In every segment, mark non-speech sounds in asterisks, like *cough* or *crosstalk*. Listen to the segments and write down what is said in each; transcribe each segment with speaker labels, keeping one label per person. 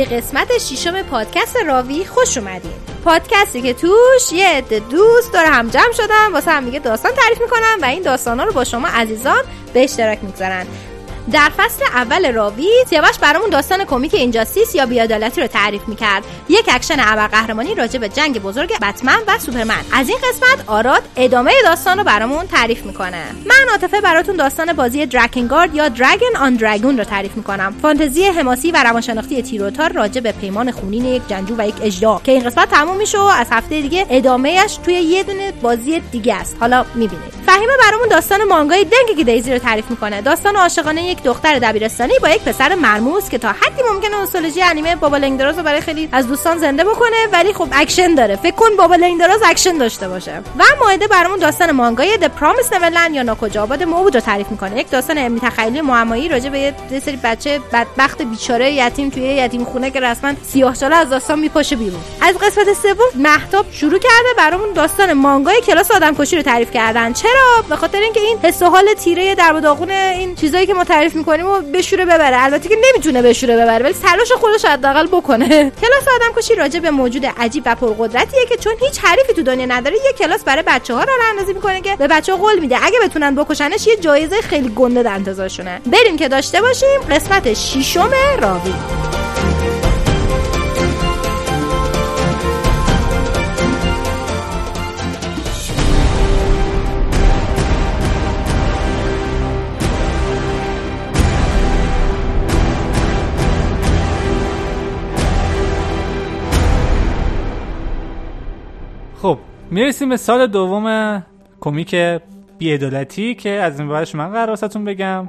Speaker 1: به قسمت ششم پادکست راوی خوش اومدین پادکستی که توش یه عده دوست دور هم جمع شدن واسه هم دیگه داستان تعریف می‌کنن و این داستانا رو با شما عزیزان به اشتراک می‌گذارن. در فصل اول راوی سیاوش برامون داستان کمیک Injustice یا بی‌عدالتی رو تعریف می‌کرد. یک اکشن ابرقهرمانی راجع به جنگ بزرگ بتمن و سوپرمن. از این قسمت آراد ادامه داستان رو برامون تعریف می‌کنه. من عاطفه براتون داستان بازی Drakengard یا Drag-on Dragoon رو تعریف می‌کنم. فانتزی حماسی و روانشناختی تیره و تار راجع به پیمان خونین یک جنگجو و یک اژدها که این قسمت تموم میشه و از هفته دیگه ادامهش توی یه دونه بازی دیگه است. حالا می‌بینید فهیمه برامون داستان مانگای Dengeki Daisy رو تعریف می‌کنه. داستان عاشقانه یک دختر دبیرستانی با یک پسر مرموز که تا حدی ممکنه نوستالژی انیمه بابا لنگدراز رو برای خیلی از دوستان زنده بکنه ولی خب اکشن داره. فکر کن بابا لنگدراز اکشن داشته باشه. و مائده برامون داستان مانگای The Promised Neverland یا ناکجا آباد موعود رو تعریف می‌کنه. یک داستان علمی تخیلی معمایی راجع به یه سری بچه بدبخت بیچاره یتیم توی یتیم خونه که رسما سیاهچاله از داستان میپاشه بیرون. از قسمت سوم مهتاب شروع کرده برامون داستان مانگای کلاس آدمکشی رو تعریف کردن. چرا؟ به خاطر اینکه این حس و حال تیره درب داغون این چیزایی که ما تعریف می‌کنیم و بشوره ببره. البته که نمی‌تونه بشوره ببره ولی تلاش خودش حداقل بکنه. *laughs* کلاس آدم کشی راجع به موجود عجیب و پرقدرتیه که چون هیچ حریفی تو دنیا نداره یه کلاس برای بچه ها رو اندازی می‌کنه که به بچه ها قول میده. اگه بتونن بکشنش یه جایزه خیلی گنده در انتظارشونه. بریم که داشته باشیم قسمت ششم راوی.
Speaker 2: می‌رسیم به سال دوم کمیک بی‌عدالتی که از این بعدش من قرار بگم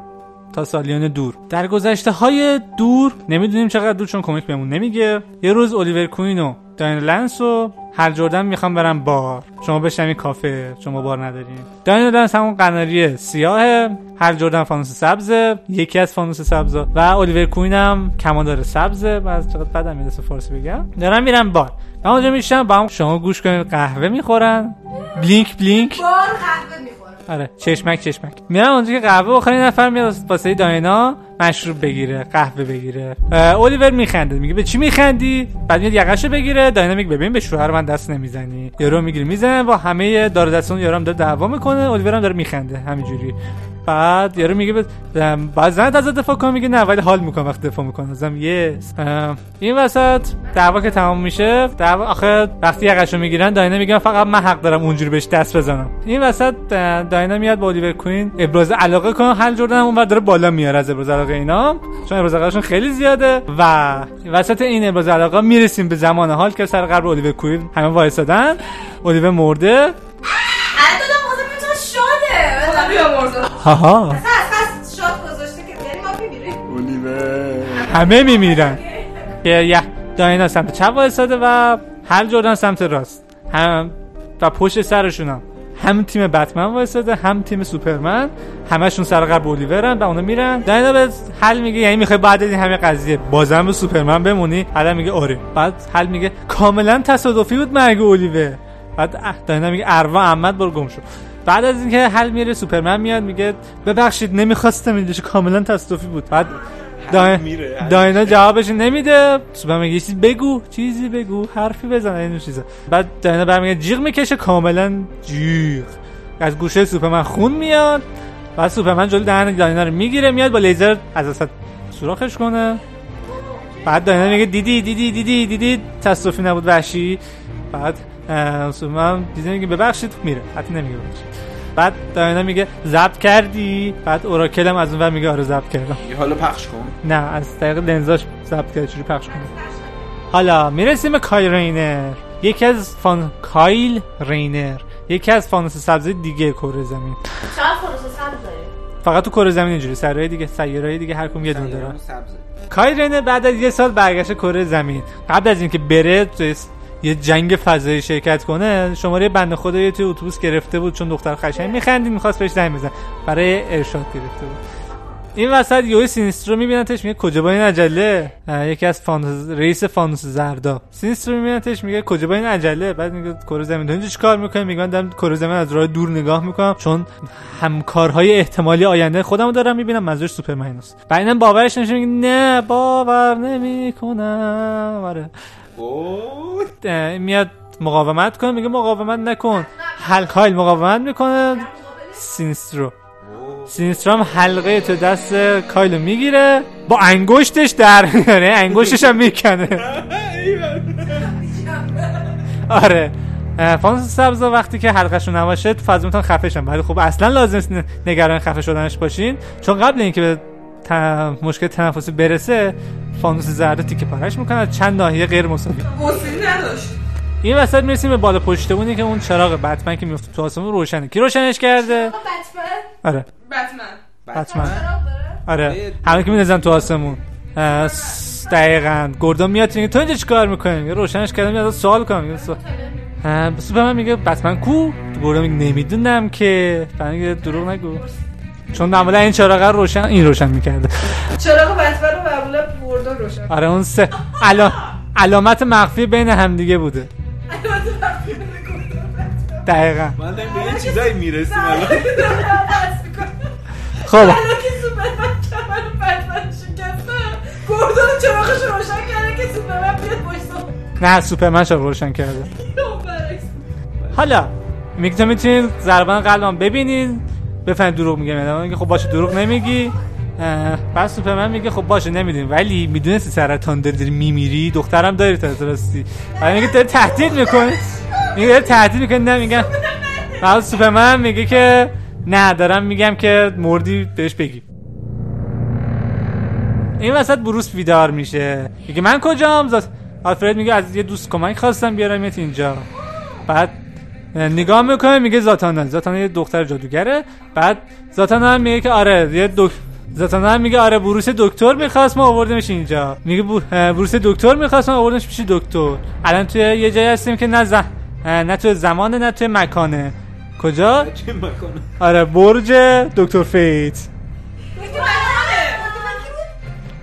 Speaker 2: تا سالیان دور. در گذشته های دور نمی‌دونیم چقدر دور چون کمیک بهمون نمیگه. یه روز الیور کوین و داینا لنس و هل جردن می‌خوان برن بار. شما بشنوین کافه شما بار ندارین. داینا لنس همون قناری سیاه هل جردن فانوس سبزه یکی از فانوس سبز و الیور کوین هم کماندار سبزه. بعد چقدر بدم میاد فارسی بگم. دارن میرن بار. و اونجا میشم با هم شما گوش کنید قهوه می‌خورن. بلینک بلینک.
Speaker 1: بار قهوه
Speaker 2: آره چشمک چشمک. میرم اونجا که قهوه آخرین نفر میاد واسه داینا مشروب بگیره قهوه بگیره. الیور میخنده میگه به چی میخندی؟ بعد میاد یقشو بگیره داینا میگه ببین به شوهر من دست نمی‌زنی. یارو می‌گیره می‌زنه با همه دار دستون یارو داره دعوا می‌کنه الیور هم داره میخنده همینجوری. بعد یارو میگه بعد زنت از دفاع کن میگه نه ولی حال می‌کنه وقتی دفاع می‌کنه ازم یس. این وسط دعوا که تمام میشه. دعوا آخه وقتی یقشو می‌گیرن داینا میگه فقط من حق دارم اونجوری بهش دست بزنم. این وسط داینا میاد با الیور کوین. ابراز علاقه کنه حل جردن اونور داره بالا میاره از ابراز علاقه اینا. چون ابراز علاقهشون خیلی زیاده و وسط این ابراز علاقه می‌رسیم به زمان حال که سر قبر الیور کوین همه وایسادن. الیور مرده.
Speaker 1: هاها شاد گذاشته که یعنی ما میمیریم.
Speaker 2: همه میمیرن. یه داینا سمت چپ وایساده و هر جردن سمت راست. هم و پشت سرشون هم هم تیم بتمن وایساده هم تیم سوپرمن. همشون سر قبل اولیورن و اونا میرن. داینا به حل میگه یعنی می‌خوای بعد این همه قضیه بازم به سوپرمن بمونی؟ حالا میگه آره. بعد حل میگه کاملا تصادفی بود مرگ اولیور بعد داینا میگه اروا احمد برو گم شو. بعد از اینکه حل میره سوپرمن میاد میگه ببخشید نمی‌خواستم این کاملا تصادفی بود. بعد داینا جوابش نمیده. سوپرمن میگه چیزی بگو چیزی بگو حرفی بزن این چیزا. بعد داینا برمیگه جیغ می‌کشه کاملا جیغ. از گوشه سوپرمن خون میاد بعد سوپرمن جلوی دهن داینا رو می‌گیره میاد با لیزر از اصلا سوراخش کنه. بعد داینا میگه دیدی دیدی دیدی دیدی تصادفی نبود وحشی. بعد سوپرمن دیدی میگه ببخشید میره. حتی نمیگه ببخشید. بعد داینا میگه ضبط کردی؟ بعد اوراکل هم از اون میگه آره ضبط کردم.
Speaker 3: حالا پخش کن.
Speaker 2: نه از طریق لنزاش ضبط کرد چجوری پخش کنه. حالا می‌رسیم به کایل رینر. یکی از فان کایل رینر. یکی از فانوس سبز دیگه کره زمین. فقط تو کره زمین اینجوری سرای دیگه سیارهای دیگه هر کدوم یه دونه داره کایل رینر بعد از یه سال برگشت کره زمین. قبل از اینکه بره یه جنگ فضایی شرکت کنه شماره بنده خدا توی اتوبوس گرفته بود چون دختر قشنگ میخندید می‌خواست بهش زنگ بزن برای ارشاد گرفته بود. این وسط یهویی سینیسترو میبینتش میگه کجا با این عجله؟ یکی از فانوس رئیس فانوس زردا. سینیسترو میبینتش میگه کجا با این عجله؟ بعد میگه کره زمین. تو اینجا چیکار می‌کنی میگه من دارم کره زمین از راه دور نگاه می‌کنم چون همکارهای احتمالی آینده خودمو دارم می‌بینم منظورش سوپرمن است. بعد اینم باورش نمیشه میگه نه باور نمی‌کنم. آره. اه، میاد مقاومت کنه میگه مقاومت نکن. حلقه کایل مقاومت می‌کنه. سینسترو. سینسترو هم حلقه تو دست کایلو می‌گیره. با انگشتش در میاره. انگشتش هم می‌کنه. آره. فانوس سبز وقتی که حلقهشون نباشه تو فضا می‌تونن خفه ولی خب اصلا لازم نگران خفه شدنش باشین. چون قبل اینکه به مشکل تنفسی برسه فانوس زرد تیکه پارش می‌کنه چند ناحیه غیر مساوی.
Speaker 4: نداشت.
Speaker 2: این وسط می‌رسیم به بالا پشتمونی که اون چراغ بتمن که میفته تو آسمون روشنه. کی روشنش کرده؟
Speaker 1: بتمن.
Speaker 2: آره.
Speaker 4: بتمن.
Speaker 2: بتمن. آره. همه که میندازن تو آسمون. دقیقاً. گردون میاد تو اینجا چیکار می‌کنی؟ میگه روشنش کردم میاد سوال کنم. سوپرمن میگه بتمن کو؟ گردون میگه نمی‌دونم که. میگه دروغ نگو. چون معمولا این چراغ رو روشن این روشن می‌کرده.
Speaker 4: چراغ بتمن رو معمولا بردون روشن.
Speaker 2: آره اون سه علا... علامت مخفی بین همدیگه بوده. دقیقا.
Speaker 3: من به یه چیزایی می‌رسیم الان.
Speaker 2: خب.
Speaker 4: حالا که سوپرمن کمر بتمن شکسته. گردون چراغش رو روشن کرده که سوپرمن بیاد
Speaker 2: نه سوپرمن چراغ روشن کرده. حالا میگه تو می‌تونید ضربان قلبم ببینید. بفهمید دروغ میگم یعنی میگه خب باشه دروغ نمیگی. بعد سوپرمن میگه خب باشه نمی‌دونیم ولی می‌دونستی سرطان داری داری میمیری؟ دخترم داری تا راستی. بعد میگه داری تهدید می‌کنی. میگه داری تهدید می‌کنی. نه میگم بعد سوپرمن میگه که نه دارم میگم که مردی بهش بگی. این وسط بروس بیدار میشه. میگه من کجام؟ زاد آلفرد میگه از یه دوست کمک خواستم بیارمت اینجا. بعد نگاه می‌کنه میگه زاتانا. زاتانا یه دختر جادوگره. بعد زاتانا هم میگه که آره یه دک... زاتانا هم میگه آره بروس دکتر می‌خواست ما آوردیمش اینجا. میگه بروس دکتر می‌خواست ما آوردیمش پیش دکتر. الان توی یه جایی هستیم که نه ز... نه توی زمانه نه توی مکانه. کجا؟ آره برج دکتر فیت.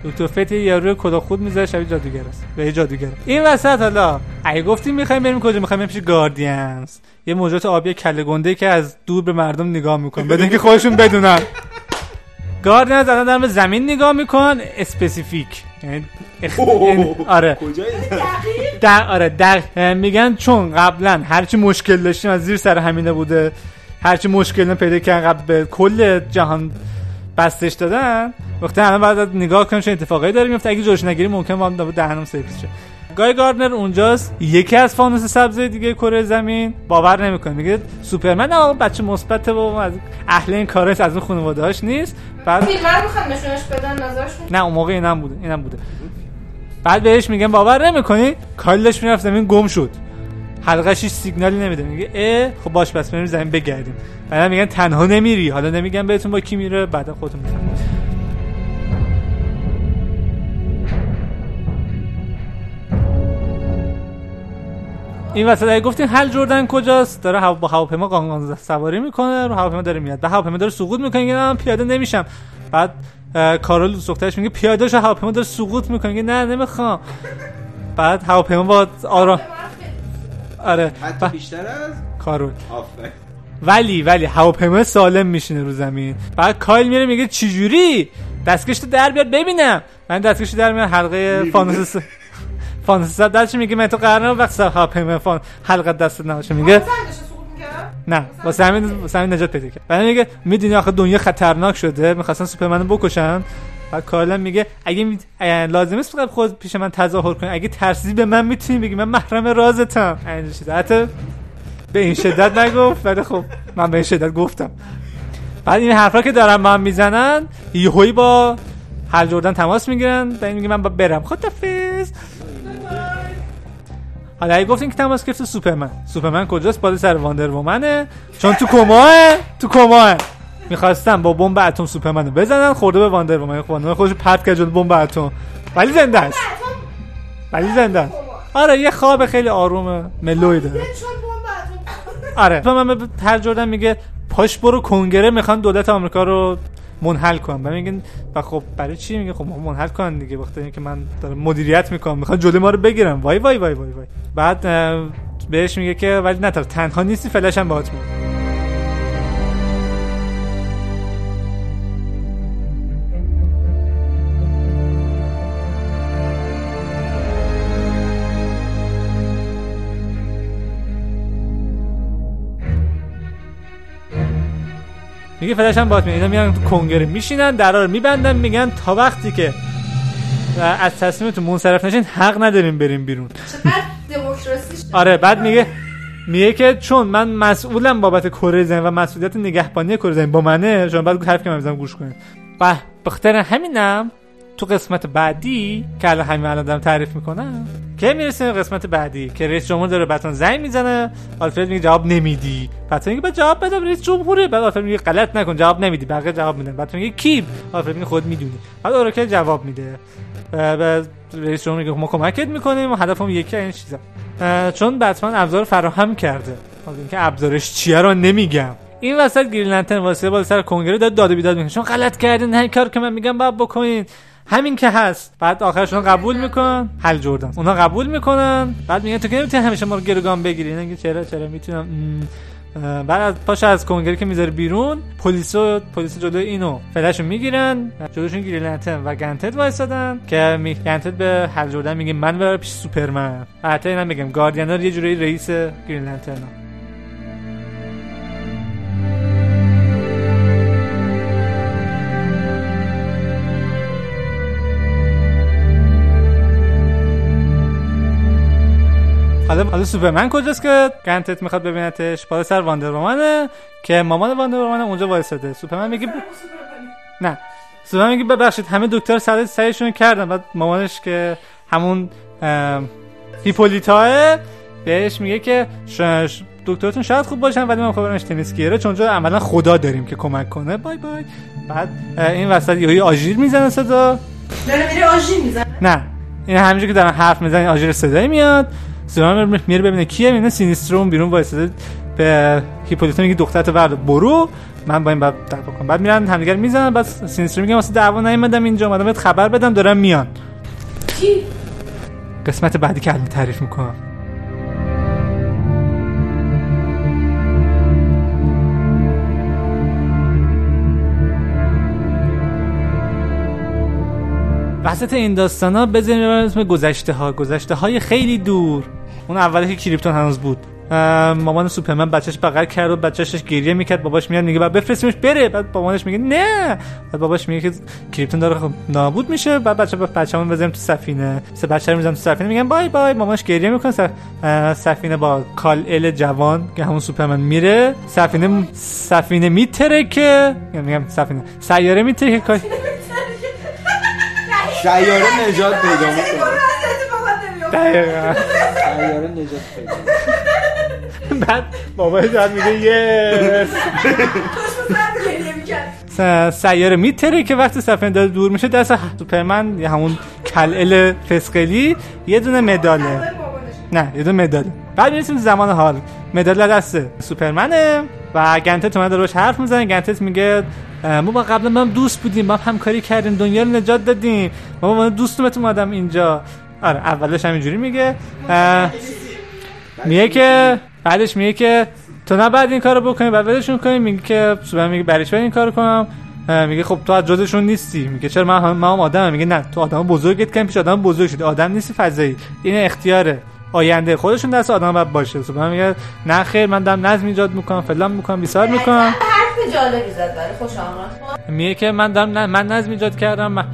Speaker 2: دکتر فیت یه یارو کلا خود می‌ذاره شبیه جادوگر است. به یه جادوگر. این وسط حالا. اگه گفتیم می‌خوایم بریم کجا؟ می‌خوایم بریم پیش Guardians. یه موجود آبی کله گنده که از دور به مردم نگاه میکن بدون اینکه خودشون بدونن. الان دارن به زمین نگاه میکن specific. یعنی اخ... یعنی- آره.
Speaker 3: کجایی
Speaker 2: در آره در میگن چون قبلا هرچی مشکل داشتیم از زیر سر همینه بوده هرچی مشکل پیدا کردن قبل به کل جهان بستش دادن وقتی الان بعد نگاه کنیم چه اتفاقایی داره میفته؟ اگه جلوش نگیریم ممکن ما هم دهنم سرویس شه. گای گاردنر اونجاست. یکی از فانوس سبز دیگه کره زمین. باور نمی‌کنه میگه سوپرمن آقا بچه مثبته و از اهل این کارش از اون خانواده‌اش نیست. بعد
Speaker 1: فیلم رو می‌خوان نشونش بدن نظرشون
Speaker 2: نه اون موقع اینم بوده اینم بوده. بعد بهش میگن باور نمی‌کنی؟ کایلش می‌رفت زمین گم شد. حلقش هیچ سیگنالی نمیده. میگه اه خب باش پس بریم زمین بگردیم. بعد میگن تنها نمیری. حالا نمیگن بهتون با کی میره. بعدا خودتون می‌فهمید. این وسط اگه گفتین هل جردن کجاست؟ داره هوا- با هواپیما قانقان سواری می‌کنه رو هواپیما داره میاد. به هواپیما داره سقوط می‌کنه میگه من پیاده نمیشم. بعد کارول دوست میگه پیاده شو هواپیما داره سقوط می‌کنه. میگه نه نمی‌خوام. بعد هواپیما با آرام آره.
Speaker 3: حتی بیشتر از؟
Speaker 2: کارول. ولی ولی هواپیما سالم میشینه رو زمین. بعد کایل میره میگه چجوری؟ دستکش در بیار ببینم. من دستکش در میارم حلقه فانوس صد درش میگه من تو قرار وقت هواپیما فان حلقه دست نباشه میگه. نه واسه همین واسه همین نجات پیدا کرد. بعد میگه می‌دونی آخه دنیا خطرناک شده می‌خواستن سوپرمنو بکشن. بعد کارلا میگه اگه, می... اگه لازم است فقط خود پیش من تظاهر کنی اگه ترسیدی به من می‌تونی بگی من محرم رازتم. این شده حتی به این شدت نگفت ولی خب من به این شدت گفتم. بعد این حرفا که دارن هم می‌زنن یهویی با هل جردن تماس می‌گیرن. بعد این میگه من باید برم. خدافظ. حالا اگه گفتین کی تماس گرفته سوپرمن. سوپرمن کجاست؟ بالا سر واندر وومنه. چون تو کماه تو کماه می‌خواستن با بمب اتم سوپرمن رو بزنن خورده به واندر وومن. واندر وومن خودش پرت کرد جلو بمب اتم. ولی زنده است. ولی زنده است. آره یه خواب خیلی آرومه ملوی داره.
Speaker 4: چون بمب اتم.
Speaker 2: آره. سوپرمن به هر جردن میگه پاش برو کنگره می‌خوان دولت آمریکا رو منحل کن و میگن و خب برای چی میگه؟ خب منحل کن دیگه وقتی اینکه من دارم مدیریت می‌کنم. می‌خوان جلوی ما رو بگیرم وای وای وای وای وای. بعد بهش میگه که ولی نه تنها نیستی فلش هم باهات میاد میگه فلش هم میاد اینا میان تو کنگره میشینن درا رو میبندن میگن تا وقتی که از تصمیمتون منصرف نشین حق نداریم بریم بیرون. آره بعد میگه میگه که چون من مسئولم بابت کره زمین و مسئولیت نگهبانی کره زمین با منه شما بعد حرف که من گوش کنید و بخاطر همینم تو قسمت بعدی که الان همین الان دارم تعریف می‌کنم که می‌رسیم قسمت بعدی که رئیس جمهور داره بتون زنگ می‌زنه. آلفرد میگه جواب نمیدی. بتون میگه جواب بده رئیس جمهوره. بعد آلفرد میگه غلط نکن جواب نمیدی. بقیه جواب میدن. بتون میگه کی آلفرد میگه خود می‌دونی. بعد اوراکل جواب میده. بعد رئیس جمهور میگه ما کمکت می‌کنیم. و هدفمون یکی این چیزا. چون بتمن ابزار فراهم کرده. حالا اینکه ابزارش چیه رو نمیگم. این وسط گرین لنترن واسه بالا سر کنگره داد داد و بیداد می‌کنه. چون غلط کردین هر کار که من میگم باید بکنین. همین که هست. بعد آخرش اونا قبول می‌کنن حل جردن. اونا قبول می‌کنن. بعد میگن تو که نمی‌تونی همیشه ما رو گروگان بگیری. میگه چرا؟ چرا؟ می‌تونم. بعد از پاش از کنگره که می‌ذاره بیرون پلیس پلیس جلوی اینو فلش می‌گیرن. جلوشون گریل لنترن و گنتد وایسادن که می... گنتد به هل جردن میگه من برای پیش سوپرمن. حتی اینا میگم گاردینر یه جوری رئیس گریل لنترن حالا حالا سوپرمن کجاست که گنتت می‌خواد ببینتش؟ بالا سر واندر وومنه که مامان واندر وومن اونجا وایساده. سوپرمن میگه ب... نه. سوپرمن میگه ببخشید همه دکتر سر سرشون کردن. بعد مامانش که همون ام، هیپولیتاه بهش میگه که ش... ش- دکترتون شاید خوب باشن ولی من خبرمش تنیس گیره چون جا عملا خدا داریم که کمک کنه. بای بای. بعد این وسط یهو آژیر می‌زنه صدا.
Speaker 4: داره میره آژیر می‌زنه؟
Speaker 2: نه. این همینجوری که دارن حرف می‌زنن آژیر صدایی میاد. سوپرمن میره ببینه. کیه؟ می‌بینه سینیستروم بیرون وایساده به هیپولیتا میگه دخترت ورد. برو. من با این بعد دعوا کنم بعد میرن همدیگه رو می‌زنن. بعد سینیستروم میگه واسه دعوا نیومدم اینجا. اومدم بهت خبر بدم. دارم میان.
Speaker 4: کی؟
Speaker 2: قسمت بعدی که الان تعریف می‌کنم. وسط این داستان ها ببریم اسم گذشته ها گذشته های خیلی دور. اون اولی که کریپتون هنوز بود. مامان سوپرمن بچهش بغل کرد و بچهش گریه می‌کرد. باباش میاد میگه بعد بفرستیمش بره. بعد باباش میگه نه. بعد باباش میگه که کریپتون داره خب نابود میشه. بعد بچه بچه‌مون بذاریم تو سفینه. سه بچه رو می‌ذارن تو سفینه. میگن bye bye. مامانش گریه می‌کنه. سف... سفینه با کال ال جوان که همون سوپرمن میره. سفینه سفینه میترکه میگم سفینه. سیاره میترکه کار
Speaker 3: سیاره نجات پیدا می‌کنه.
Speaker 2: دقیقاً.
Speaker 3: سیاره نجات پیدا.
Speaker 2: بعد بابای داد میگه یس. س- سیاره میتره که وقتی سفینه داره دور میشه دست سوپرمن یا همون کلل فسقلی یه دونه مداله. نه یه دونه مداله. بعد می‌رسیم تو زمان حال. مدال دست سوپرمنه و گنتت اومده روش حرف می‌زنه. گنتت میگه ما با قبلا ما هم دوست بودیم ما هم همکاری کردیم دنیا رو نجات دادیم. ما با دوستومت اومدم اینجا. آره اولش همینجوری میگه. میگه که بعدش میگه که تو نه بعد این کارو بکنی بعد ولشون کنی میگه که سوپرمن میگه برای چی باید این کارو کنم. میگه خب تو از جزشون نیستی. میگه چرا من هم, من هم آدمم. میگه نه تو آدم بزرگت کردن پیش آدم بزرگ شدی. آدم نیستی فضایی. این اختیاره. آینده خودشون دست آدم باید باشه. سوپرمن میگه نه خیر من دارم نظم ایجاد می‌کنم فلان می‌کنم بیسار می‌کنم.
Speaker 4: حرف جالبی زد برای خوش آمد.
Speaker 2: میگه که من دارم من نظم ایجاد کردم من-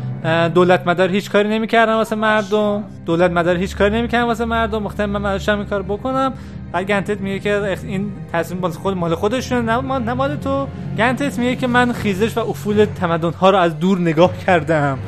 Speaker 2: دولت مدار هیچ کاری نمی‌کردم واسه مردم. دولت مدار هیچ کاری نمی‌کردم واسه مردم. مختار من داشتم این کار بکنم. بعد گنتت میگه که این تصمیم مال خود مال خودشون نه مال- تو. گنتت میگه که من خیزش و افول تمدن ها رو از دور نگاه کردم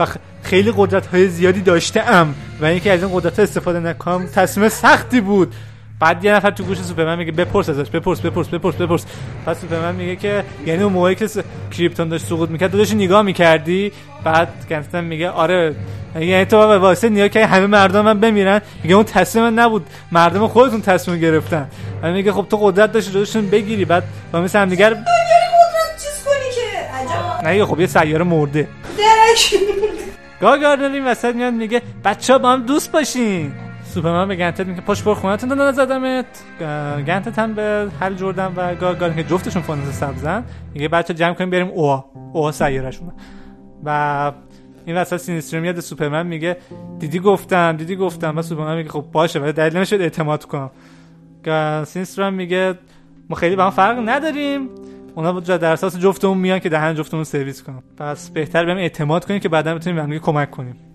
Speaker 2: و خیلی قدرت های زیادی داشتم و اینکه از این قدرت استفاده نکنم تصمیم سختی بود. بعد یه نفر تو گوش سوپرمن میگه بپرس ازش بپرس بپرس بپرس بپرس. بعد سوپرمن میگه که یعنی اون موقعی که کریپتون داشت سقوط می‌کرد تو داشتی نگاه می‌کردی؟ بعد گنستن میگه آره یعنی تو به واسه نیا که همه مردم من بمیرن. میگه اون تصمیم من نبود مردم خودتون تصمیم گرفتن. بعد میگه خب تو قدرت داشتی جلوشون بگیری. بعد با مثل هم دیگر
Speaker 4: قدرت چیز کنی که؟
Speaker 2: نه خب یه سیاره مرده. گاگاردنر این وسط میاد میگه بچه ها با هم دوست باشین. سوپرمن به گنتت میگه پشت بر خونتون دانا زدمت. گنتت هم به هل جردن و گاگاردنر که جفتشون فانوس سبزن میگه بچه جمع کنیم بریم اوها. اوها سیارشونه و این وسط سینستر میاد سوپرمن میگه دیدی گفتم دیدی گفتم. و سوپرمن میگه خب باشه ولی دلیل نمیشه اعتماد کنم. سینستر میگه ما خیلی با هم فرق نداریم. اونا در اساس جفتمون میان که دهن جفتمون سرویس کنم پس بهتر بهم اعتماد کنیم که بعدا بتونیم به کمک کنیم.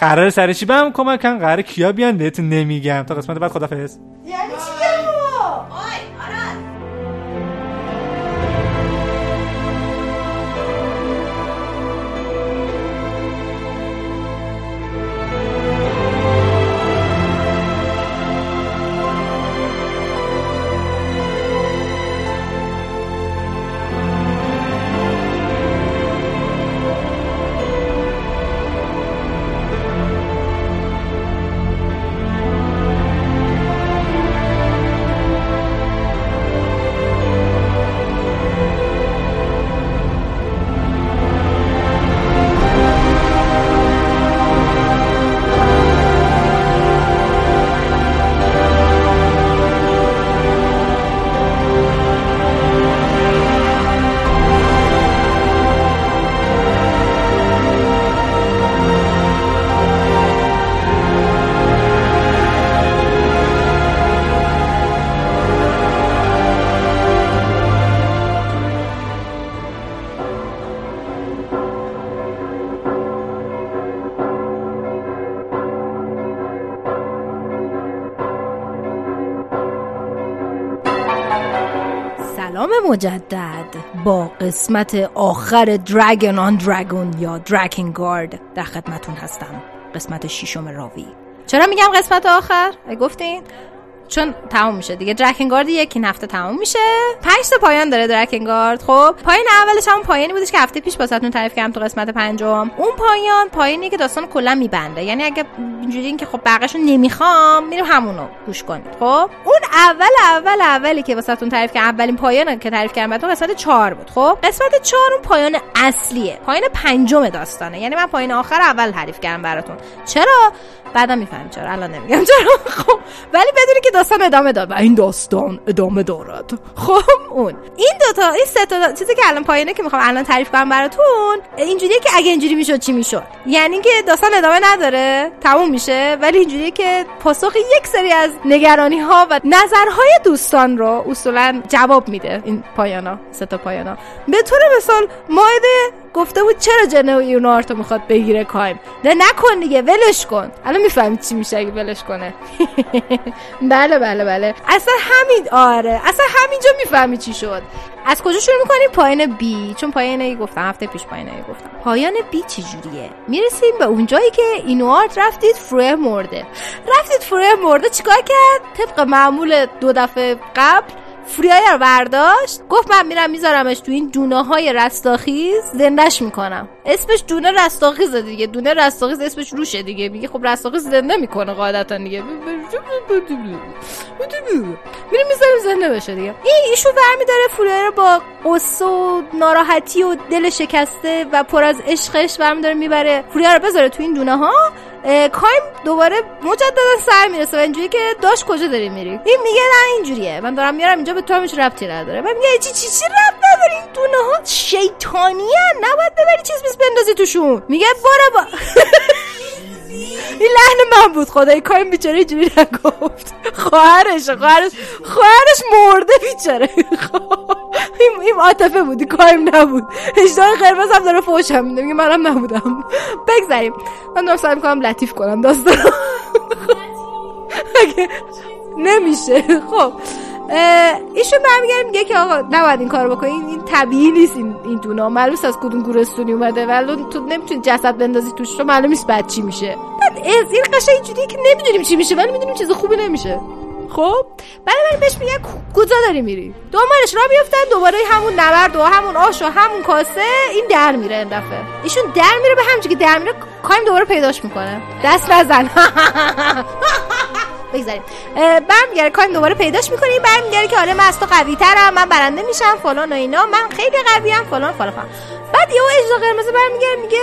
Speaker 2: قرار سر چی بهم کمک کن قرار کیا بیان بهتون نمیگم. تا قسمت بعد خدافظ
Speaker 4: یعنی چی
Speaker 1: مجدد با قسمت آخر درگن آن درگون یا درگن گارد در خدمتون هستم قسمت ششم راوی. چرا میگم قسمت آخر؟ گفتین؟ چون تموم میشه دیگه درکنگارد یک این هفته تموم میشه. پنج تا پایان داره درکنگارد خب پایین اولش هم پایانی بودش که هفته پیش واسهتون تعریف کردم تو قسمت پنجم. اون پایان پایینی که داستان کلا میبنده. یعنی اگه اینجوری این که خب بقیه‌شو نمی‌خوام میریم همونو گوش کنید خب؟ اون اول اول اولی که واسهتون تعریف کردم اولین پایان که تعریف کردم تو قسمت 4 بود. خب؟ قسمت 4 اون پایان اصلیه. پایان پنجم داستانه. یعنی من پایان آخر اول تعریف کردم براتون. چرا؟ بعدا می‌فهمید چرا الان نمیگم چرا. خب ولی بدونی که داستان ادامه داد. و این داستان ادامه دارد. خب اون. این دوتا این سه تا چیزی که الان پایینه که می‌خوام الان تعریف کنم براتون اینجوریه که اگه اینجوری می‌شد چی می‌شد؟ یعنی که داستان ادامه نداره تموم میشه ولی اینجوریه که پاسخ یک سری از نگرانی ها و نظرهای دوستان رو اصولا جواب میده این پایانا سه تا پایانا. به طور مثال مایده گفته بود چرا جنو آرتو می‌خواد بگیره کایم؟ ده نکن دیگه ولش کن. الان می‌فهمی چی میشه اگه ولش کنه. *laughs* بله بله بله. اصلا همین آره. اصلا همینجا می‌فهمی چی شد. از کجا شروع می‌کنیم پایان بی چون پایان گفتم هفته پیش پایان گفتم. پایان بی چی جوریه می‌رسیم به اونجایی که اینوارد رفتید فروه مرده. رفتید فروه مرده چیکار کرد؟ طبق معمول دو دفعه قبل فریای رو برداشت. گفت من میرم میذارمش تو این دونه های رستاخیز. زندش می‌کنم. اسمش دونه رستاخیز دیگه. دونه رستاخیز اسمش روشه دیگه. میگه خب رستاخیز زنده می‌کنه قاعدتا دیگه. میریم می‌ذاریم زنده بشه دیگه. این ایشو برمیداره فریای رو با قصه و ناراحتی و دل شکسته و پر از عشقش برمیداره می‌بره. فریای رو بذاره تو این دونه ها کایم دوباره مجددا سر می‌رسه و اینجوری که داشت کجا داری میری؟ این میگه نه اینجوریه. من دارم میارم اینجا به تو همیش ربطی نداره. من میگه چی چی چی ربط نداره؟ این دونه ها شیطانی نباید ببری چیز بیس بندازی توشون. میگه برو با *laughs* این لحن من بود خدای کایم بیچاره اینجوری نگفت. خواهرش خواهرش خواهرش مرده بیچاره. این این عاطفه بودی کایم نبود. اشتهای قرمز هم داره فوشم میده میگه منم نبودم. بگذاریم من دارم سعی می‌کنم لطیف کنم داستان. *laughs* نمیشه خب. ایشون برمیگرد میگه که آقا نباید این کارو بکنی. این طبیعی نیست این این دونا معلوم از کدوم گورستونی اومده. ولی تو نمی‌تونی جسد بندازی توش. تو معلوم نیست بعد چی میشه. بعد از این قشنگ اینجوریه که نمی‌دونیم چی میشه ولی می‌دونیم چیز خوبی نمیشه. خب؟ بعد بهش میگه کجا داری میری؟ دنبالش را بیفتن. دوباره همون نبرد و همون آش و همون کاسه این در میره این دفعه. ایشون در میره به همچه که در میره کایم دوباره پیداش می‌کنه. دست نزن. *laughs* بگذاریم. برمیگره کایم دوباره پیداش می‌کنی برمیگره که آره من از تو قوی ترم من برنده میشم فلان و اینا. من خیلی قوی ام فلان فلان فلان. بعد یهو اجدا قرمز برمیگرده میگه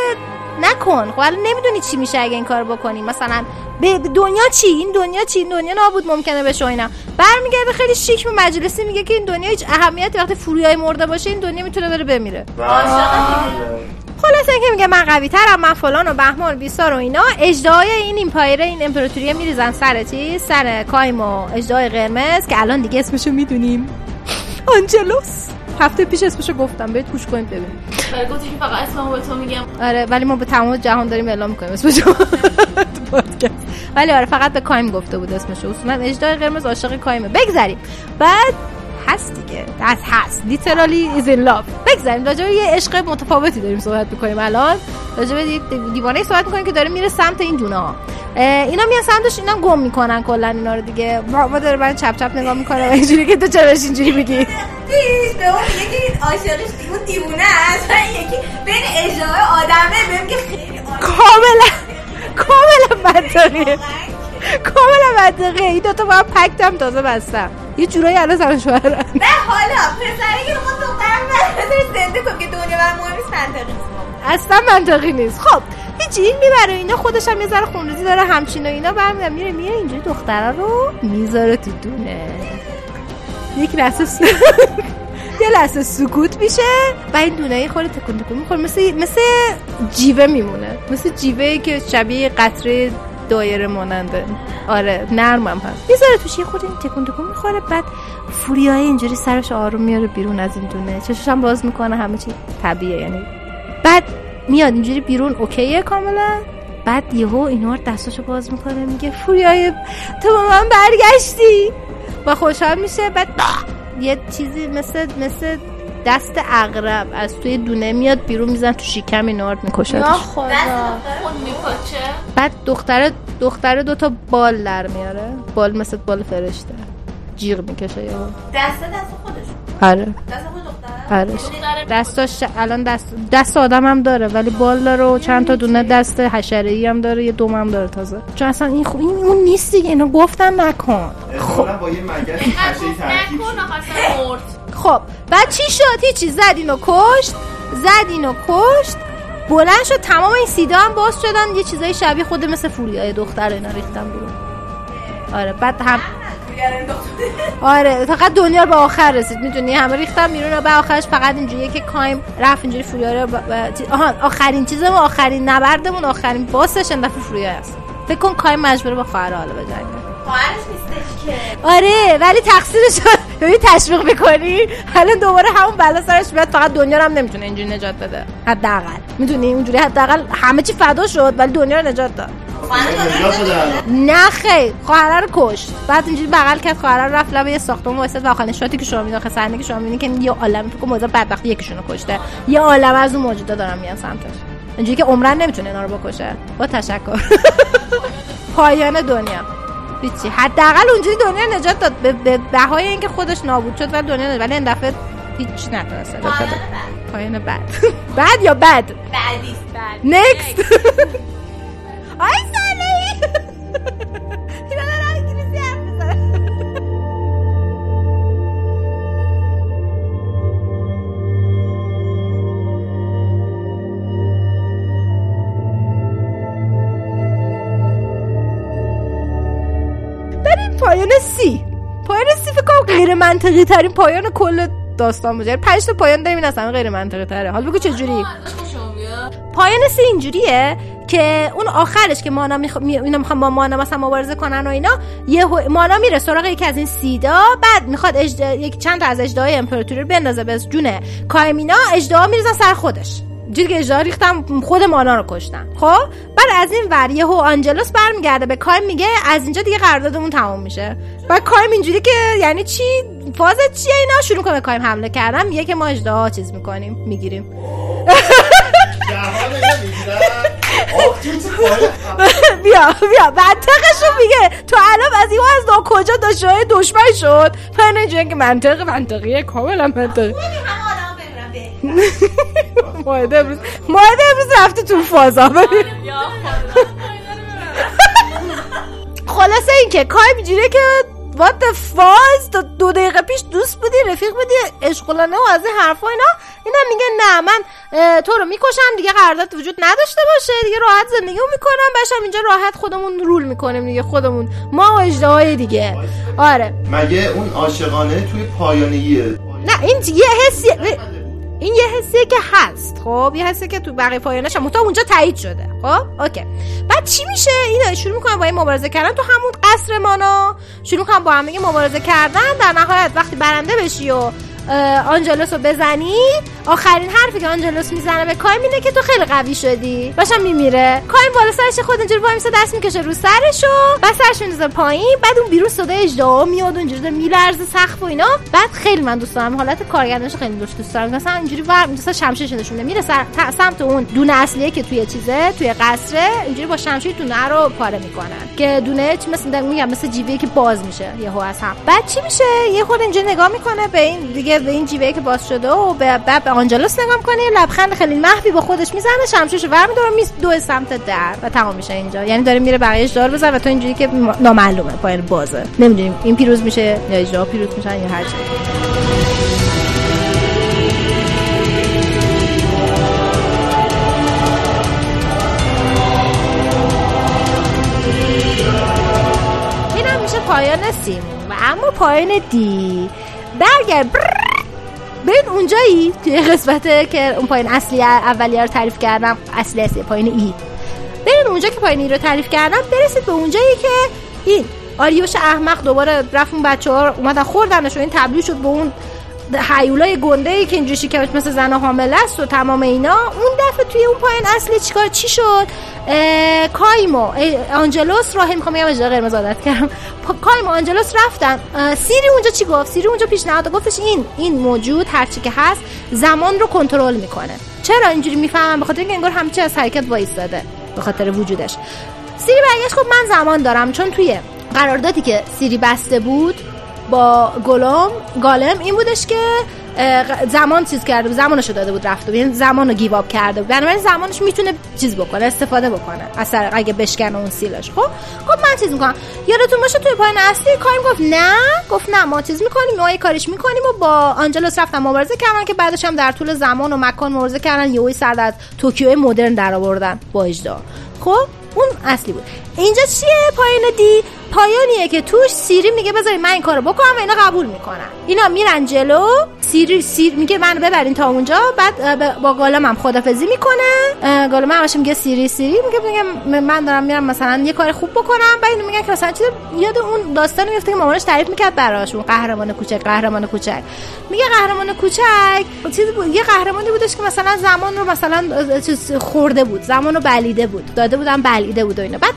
Speaker 1: نکن. خب الان نمی‌دونی چی میشه اگه این کار بکنی. مثلا به دنیا چی؟ این دنیا چی؟ این دنیا نابود ممکنه بشه اینا. برمیگرده خیلی شیک به مجلسی میگه که این دنیا هیچ اهمیتی وقتی فوریای مرده باشه این دنیا می‌تونه بره بمیره. خلاصه اینکه میگه من قوی ترم من فلان و بهمان بیسار و اینا. اژدهای این empire این امپراتوری میریزن سر چیز سر کایم و اژدهای قرمز که الان دیگه اسمشو می‌دونیم. آنجلوس. هفته پیش اسمشو گفتم برید گوش کنید ببینید
Speaker 4: گفتی که فقط اسممو به تو میگم.
Speaker 1: آره ولی ما به تمام جهان داریم اعلام می‌کنیم اسمشو *laughs* ولی آره فقط به کایم گفته بود اسمشو. اصولا اژدهای قرمز عاشق کایمه بگذریم. بعد هست دیگه. هست هست. Literally از این love بگذریم. راجع یه عشق متفاوتی داریم صحبت می‌کنیم الان. راجع به دیوانه صحبت می‌کنیم که داره میره سمت این دونه ها. اینا میان سمتش اینا گم می‌کنن کلا اینا رو دیگه. ما داره من چپ چپ نگاه می‌کنه و اینجوری که تو چرا اینجوری میگی؟
Speaker 5: به اون این عاشقش اون دیوونه است یکی بین اجرای آدمه بهم که خیلی
Speaker 1: کاملا کاملا منطقیه کاملا منطقیه. این دوتا با هم پکتم تازه بستم. یه جورایی الان زن شوهرن
Speaker 5: نه حالا پسره که ما دخترم زنده کن که دنیا بر مهم نیست منطقی
Speaker 1: اصلا منطقی نیست. خب هیچی این می‌بره اینا خودش هم یه ذره خونریزی داره همچین و اینا برمیدن میره میره اینجوری دختره رو می‌ذاره تو دونه. یک لحظه. *laughs* یه لحظه سکوت میشه و این دونه یه خورده تکون تکون می‌خوره. مثل مثل جیوه میمونه. مثل جیوه که شبیه قطره دایره ماننده. آره نرمم هست. می‌ذاره توش یه خورده این تکون تکون می‌خوره بعد فوریای اینجوری سرش آروم میاره بیرون از این دونه. چشش هم باز می‌کنه همه چی طبیعیه یعنی. بعد میاد اینجوری بیرون اوکیه کاملا. بعد یهو اینا دستاشو باز می‌کنه میگه فوریای تو با من برگشتی. و خوشحال میشه بعد یه چیزی مثل مثل دست اغرب از توی دونه میاد بیرون میزن تو شکم اینارد می‌کشه
Speaker 5: خدا.
Speaker 4: خون میپاچه
Speaker 1: بعد دختره دختره دوتا بال در میاره. بال مثل بال فرشته. جیغ می‌کشه یا
Speaker 5: دست دست خودش.
Speaker 1: آره.
Speaker 5: دست خود دختره
Speaker 1: آره. دستاش الان دست دست آدم هم داره ولی بال داره و چند تا دونه دست حشره ای هم داره یه دوم هم داره تازه. چون اصلا این خو... این اون نیست دیگه اینو گفتم نکن.
Speaker 6: احتمالا با یه مگس ترکیب شد.
Speaker 1: خب بعد چی شد؟ هیچی. زد اینو کشت زد اینو کشت. بلند شد تمام این سیدا هم باز شدن. یه چیزای شبیه خود مثل فوریای دختر اینا ریختن بیرون. آره بعد هم آره فقط دنیا به آخر رسید. می‌دونی همه ریختن بیرون و به آخرش فقط اینجوریه که کایم رفت اینجوری فوریای رو. آها آخرین چیزمون آخرین نبردمون آخرین باسش این دفعه فوریای است. فکر کن کایم مجبوره با خواهر حالا بجنگه آره ولی تقصیرش ببین تشویق می‌کنی؟ الان دوباره همون بلا سرش بیاد فقط دنیا رو هم نمی‌تونه اینجوری نجات بده. حداقل. می‌دونی؟ اونجوری حداقل همه چی فدا شد ولی دنیا رو نجات داد. نه خیر خواهر رو کشت. بعد اینجوری بغل کرد خواهر رو رفت لب یه ساختمون واسه و آخرین شاتی که شما می‌دید آخر صحنه که شما می‌دید که یه عالم فکر کنم موضوع بدبختی یکیشونو کشته. یه عالم از اون موجودا دارن میان سمتش. اینجوری که عمرن نمی‌تونه اینا رو بکشه. با تشکر. *laughs* پایان دنیا. هیچی. حداقل اونجوری دنیا نجات داد. به, به بهای اینکه خودش نابود شد ولی دنیا نجات ولی این دفعه هیچ نتونست. نجات بده پایان بد بد *laughs* یا بد
Speaker 5: بعدیست
Speaker 1: نکست آی *laughs* پایان سی. پایان سی فکر کنم غیر منطقی ترین پایان کل داستان بوده یعنی پنج تا پایان داریم این اصلا غیر منطقی تره. حالا بگو چه جوری پایان سی اینجوریه که اون آخرش که مانا میخ... می... اینا می‌خوان با مانا مثلا مبارزه کنن و اینا یه مانا میره سراغ یکی از این سیدا بعد می‌خواد اجد... یک چند تا از اجدهای امپراتوری بندازه به جون کایمینا اجدها میریزن سر خودش. که اجدها ریختم خود مانا رو کشتن خب؟ بعد از این ور یهو آنجلوس برمیگرده به کایم میگه از اینجا دیگه قراردادمون تموم میشه. بعد کایم اینجوری که یعنی چی؟ فازت چیه اینا؟ شروع کنه کایم حمله کردن میگه که ما اجدها چیز می‌کنیم می‌گیریم؟ *laughs* بیا بیا. منطقشو میگه تو الان از این از کجا داشته دشمن شد. من اینجوری که منطق منطقیه کاملا منطقی *laughs* ماهد امروز ماهد امروز رفته تو فازا. ببین.
Speaker 4: یا خدا.
Speaker 1: خلاصه این که کایم اینجوریه که وات فاز تو دو دقیقه پیش دوست بودی رفیق بودی عشقلانه و از این حرفا اینا. اینا میگه نه من تو رو می‌کشم دیگه قرارداد وجود نداشته باشه دیگه راحت زندگی می‌کنم. بشم اینجا راحت خودمون رول می‌کنیم دیگه خودمون. ما و اجدهای دیگه. آره.
Speaker 6: مگه اون عاشقانه توی پایانیه
Speaker 1: نه این یه حسی این یه حسیه که هست خب؟ یه حسی که تو بقیه پایانش هم اونجا تایید شده خب؟ اوکی. بعد چی میشه؟ اینا شروع می‌کنن با این مبارزه کردن تو همون قصر مانا. شروع می‌کنن با هم مبارزه کردن در نهایت وقتی برنده بشی و آنجلوس رو بزنی؟ آخرین حرفی که آنجلوس می‌زنه به کایم اینه که تو خیلی قوی شدی. باشم میمیره. کایم بالا سرش خود اینجوری وای میسه دست می‌کشه رو سرشو. بعد سرش میندازه پایین. بعد اون بیرون صدای اجدها میاد و اینجوری داره میلرزه سقف و اینا. بعد خیلی من دوست دارم. حالت کارگردانش خیلی دوست دارم. مثلا اینجوری ور مثلا شمشیرش نشونه میره سر سمت اون دونه اصلیه که توی چیزه توی قصره. اینجوری با شمشیر دونه رو پاره می‌کنن. که دونه چی مثل میگم مثل جیوه که باز میشه. یهو از هم. بعد چی میشه؟ یه خود اینجا نگاه می‌کنه به این دیگه به این جیوه که باز شده و به بعد به آنجلوس نگاه می‌کنه یه لبخند خیلی محوی با خودش می‌زنه شمشیرشو ور میداره میز دو سمت در و تمام میشه اینجا. یعنی داره میره بقیه اجدار بزن و تو اینجوری که نامعلومه پایین بازه. نمی‌دونیم این پیروز میشه یا اجدها پیروز میشن یا هر پایان سیم. و اما پایان دی. برگرد. ببین اونجایی توی قسمت که اون پایین اصلی اولیه رو تعریف کردم. اصلی اصلی پایین ای. برین اونجا که پایین ای رو تعریف کردم برسید به اونجایی که این آریوش احمق دوباره رفت اون بچه ها اومدن خوردنش و این تبدیل شد به اون حیولای گنده ای که اینجوری شکمش مثل زن حامله است و تمام اینا اون دفعه توی اون پایین اصلی چیکار چی شد؟ کایمو. آنجلوس راهی می‌خوام بگم اجرا قرمز عادت کردم. کایمو آنجلوس رفتن. سیری اونجا چی گفت؟ سیری اونجا پیشنهاد گفتش این این موجود هرچی که هست زمان رو کنترل می‌کنه. چرا اینجوری می‌فهمم؟ به خاطر اینکه انگار همه چی از حرکت وایستاده به خاطر وجودش. سیری برگشت گفت من زمان دارم. چون توی قراردادی که سیری بسته بود با گلوم گالم این بودش که زمان چیز کرده بود زمانشو داده بود رفته بود. یعنی زمان رو گیواب کرده بود. بنابراین زمانش می‌تونه چیز بکنه استفاده بکنه. طریق اگه بشکنه اون سیلش. خب؟ خب من چیز می‌کنم. یادتون باشه توی پایین اصلی کایم گفت نه. گفت نه ما چیز می‌کنیم ما یه کاریش می‌کنیم و با آنجلوس رفتن مبارزه کردن که بعدش هم در طول زمان و مکان مبارزه کردن یهویی سر از توکیو مدرن در آوردن با اجدا. خب؟ اون اصلی بود. اینجا چیه؟ پایین دی پایانیه که توش سیری میگه بذارید من این کارو بکنم و اینا قبول می‌کنن. اینا میرن جلو سیری سیر میگه من ببرین تا اونجا بعد با گالم هم خدافزی می‌کنه. گالم همش میگه سیری سیری میگه میگه من دارم میرم مثلا یه کار خوب بکنم. بعد اینو میگن که مثلا چیز یاد اون داستانی میفته که مامانش تعریف می‌کرد براشون قهرمان کوچک قهرمان کوچک. میگه قهرمان کوچک چیزی بود یه قهرمانی بودش که مثلا زمان رو مثلا خورده بود زمان رو بلیده بود داده بودن بلیده بود و اینا. بعد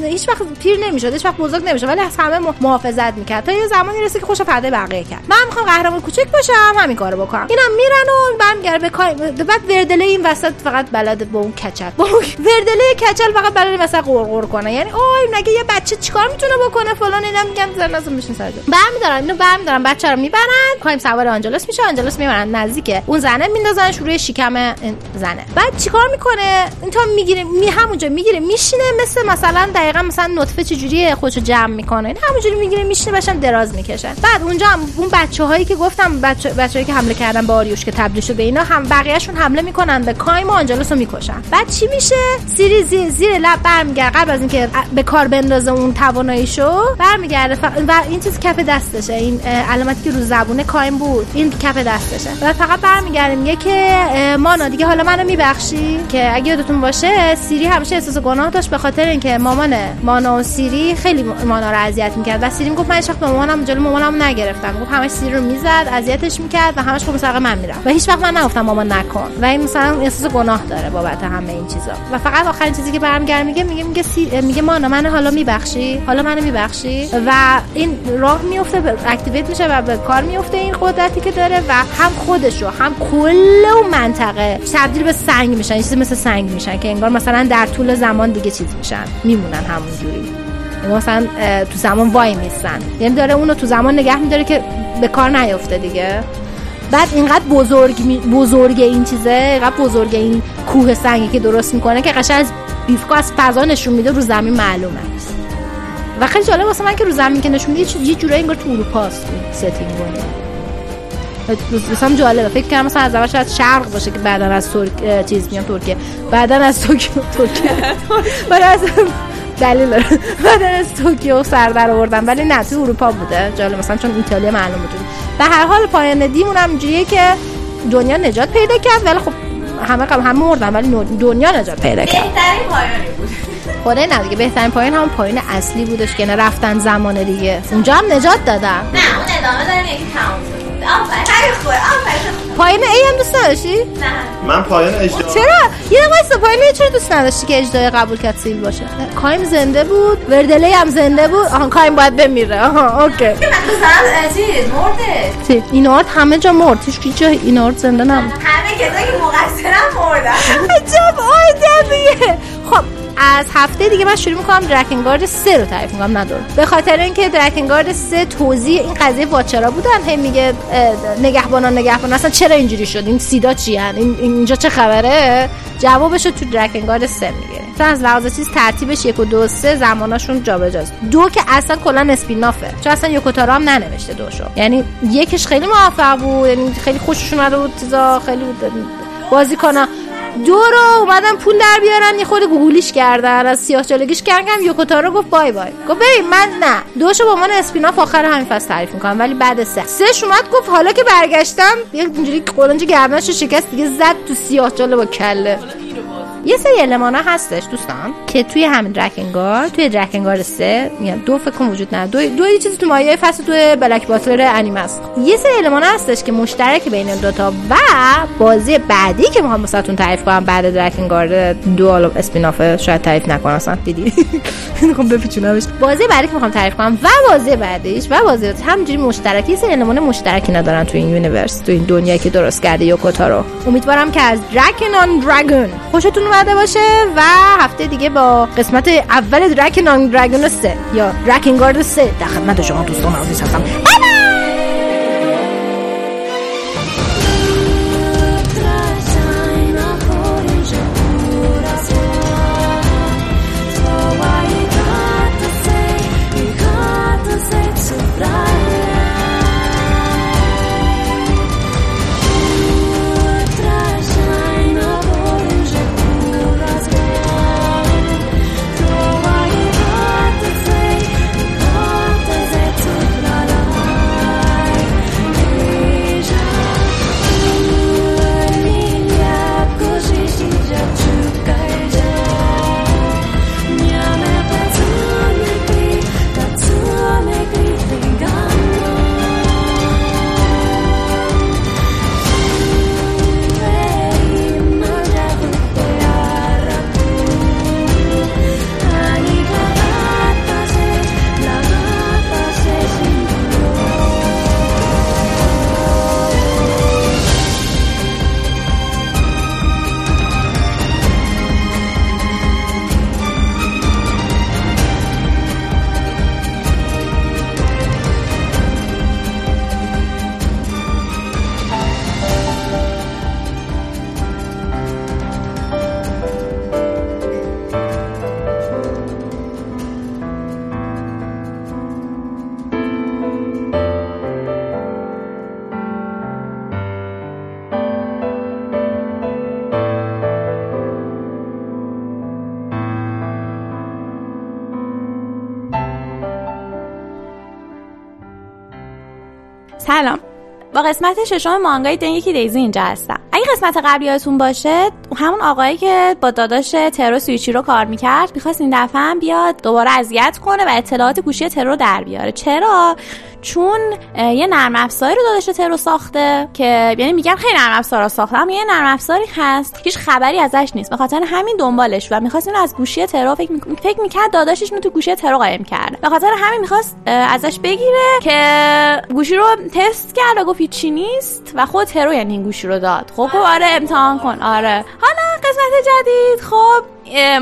Speaker 1: تا- هیچ وقت پیر نمی‌شد هیچ وقت بزرگ نمی‌شد ولی از همه محافظت می‌کرد. تا یه زمانی رسید که خوش فدای بقیه کرد. من می‌خوام قهرمان کوچک باشم همین کارو بکنم. اینا میرن و برمیگرده به کار بعد وردله این وسط فقط بلد با اون کچل. وردله کچل فقط بلد وسط قرقر کنه. یعنی اوه مگه یه بچه چیکار می‌تونه بکنه؟ فلان اینا میگن زن از میشین سر برمیدارن اینو برمیدارن. بچه رو می‌برن کایم سوار آنجلوس میشه. آنجلوس می‌برن نزدیک اون زنه میندازنش روی شکم زنه. بعد چیکار می‌کنه؟ این می‌گیره می همونجا می‌گیره میشینه مثل مثلا دقیقا مثلا نطفه چجوری خودشو جمع می‌کنه. این همونجوری می‌گیره میشینه باشن دراز می‌کشه. بعد اونجا هم اون بچه هایی که گفتم بچه بچه‌هایی که حمله کردن به آریوش که تبدیل شده اینا هم بقیه‌شون حمله می‌کنن به کایم و آنجلوس رو می‌کشن. بعد چی میشه؟ سیری زیر, زیر لب برمیگرده. قبل از اینکه به کار بندازه اون تواناییشو برمیگرده ف... و این چیز کف دستشه. این علامتی که رو زبون کایم بود. این کف دستشه. و فقط برمیگرده میگه که مانا دیگه حالا منو میبخشی؟ که اگه یادتون باشه سیری همیشه احساس گناه داشت به خاطر اینکه مامان مانا و سیری خیلی مانا رو اذیت می‌کرد. و سیری می‌گفت من هیچ به مامانم جلو مامانم نگرفتم. گفت همش سیری رو می‌زد اذیتش می‌کرد و همش خب سراغ من می‌رفت. و هیچ وقت من نگفتم مامان نکن. و این مثلا احساس گناه داره بابت همه این چیزا. و فقط آخرین چیزی که برمیگرده میگه میگه میگه سی... میگه مانا من حالا میبخشی؟ حالا منو میبخشی؟ و این راه میفته activate میشه و به کار میفته این قدرتی که داره و هم خودشو هم کل اون منطقه تبدیل به سنگ میشن. چیزی مثل سنگ میشن که انگار مثلا در طول زمان دیگه چیز میشن. میمونن همونجوری. یعنی مثلا تو زمان وایمیستن یعنی داره اونو تو زمان نگه میداره که به کار نیفته دیگه. بعد اینقدر بزرگ بزرگ این چیزه اینقدر بزرگ این کوه سنگی که درست می‌کنه که قشنگ از بیفکا از فضا نشون میده رو زمین معلومه. و خیلی جالب واسه من که رو زمین که نشون میده یه جورایی انگار تو اروپا است setting. مثلا جالبه. فکر کنم مثلا از اول شاید شرق باشه که بعدا از ترک چیز میام ترکیه. بعدا از توکیو ترکیه. *laughs* بعد از دلیل داره بعد از توکیو سر در آوردن ولی نه تو اروپا بوده. جالب مثلا چون ایتالیا معلوم بود. به هر حال پایان دیمون هم اینجوریه که دنیا نجات پیدا کرد ولی خب همه قبل همه مردن ولی دنیا نجات پیدا کرد.
Speaker 7: بهترین پایانی بود.
Speaker 1: خدای نه دیگه بهترین پایان همون پایان اصلی بودش که نه رفتن زمان دیگه. اونجا هم نجات دادن.
Speaker 7: نه اون ادامه داره یکی تموم شد. آفرین. خیلی خوبه آفرین.
Speaker 1: پایان ای هم دوست نداشتی؟
Speaker 7: نه.
Speaker 6: من پایان اجرا
Speaker 1: چرا؟ یه دقیقه وایسا پایان ای چرا دوست نداشتی که اجدای قبول کرد سیل باشه؟ کایم زنده بود وردلی هم زنده بود. آها کایم باید بمیره. آها اوکی.
Speaker 7: من دوستان چیز مرده.
Speaker 1: چی؟ اینارد همه جا مرد. هیچ جا اینارد زنده نبود.
Speaker 7: همه کسایی که مقصرم مردن.
Speaker 1: عجب آدمیه خب از هفته دیگه من شروع می‌کنم درکنگارد 3 رو تعریف می‌کنم ندارم به خاطر اینکه درکنگارد 3 توضیح این قضیه واچرا بودن هی میگه نگهبانان نگهبانان اصلا چرا اینجوری شد؟ این سیدا چی هن؟ این اینجا چه خبره؟ جوابش رو تو Drakengard 3 میگه. چون از لحاظ چیز ترتیبش یک و دو سه زماناشون جابجاست. دو که اصلا کلا spin-off ه چون اصلا یوکو تارو هم ننوشته دوشو یعنی یکش خیلی موفق بود یعنی خیلی خوششون اومده بود خیلی بازی کنن دو رو اومدن پول در بیارن یه خود گوگلیش کردن از سیاه چالگیش کردن یوکو تارو گفت bye bye. گفت ببین من نه. دوشو با عنوان spin-off آخر همین فصل تعریف می‌کنم ولی بعد سه. سهش اومد گفت حالا که برگشتم یه اینجوری قلنج گردنش رو شکست دیگه زد تو سیاه چاله با کله. یه سری المانا هستش دوستان که توی همین Drakengard توی Drakengard سه میگم دو فک کن وجود نداره. دو, دو یه چیزی تو مایه فصل توی Black Butler انیمه است. یه سری المانا هستش که مشترک بین این دوتا و بازی بعدی که می‌خوام واسهتون تعریف کنم بعد Drakengard دو حالا spin-off شاید تعریف نکنم اصلا. دیدی؟ *laughs* می‌خوام بپیچونمش. بازی بعدی که می‌خوام تعریف کنم و بازی بعدیش و بازی همینجوری مشترک. یه سری المان مشترکی ندارن تو این universe تو این دنیایی که درست کرده یوکو تارو. امیدوارم که از Drakengard خوشتون اومده باشه و هفته دیگه با قسمت اول درکن آن دراگون 3 یا درکنگارد 3 در خدمت شما دوستان عزیز هستم.
Speaker 4: قسمت ششم مانگای دنگی دیزی اینجا هستم. اگه قسمت قبلی یادتون باشه همون آقایی که با داداش ترو سویچی رو کار می‌کرد می‌خواست این دفعه بیاد دوباره اذیت کنه و اطلاعات گوشی ترو رو در بیاره. چرا؟ چون یه نرم افزاری رو داداش ترو ساخته که یعنی میگن خیلی نرم افزار رو ساخته اما یه نرم افزاری هست هیچ خبری ازش نیست. به خاطر همین دنبالش و می‌خواست اینو از گوشی ترو فکر میک- فکر می‌کرد داداشش تو گوشی ترو قایم کرده. به خاطر همین می‌خواست ازش بگیره که گوشی رو تست کرد و گفت چی نیست و خود ترو یعنی این گوشی رو داد. خب آره امتحان کن. آره. حالا قسمت جدید. خب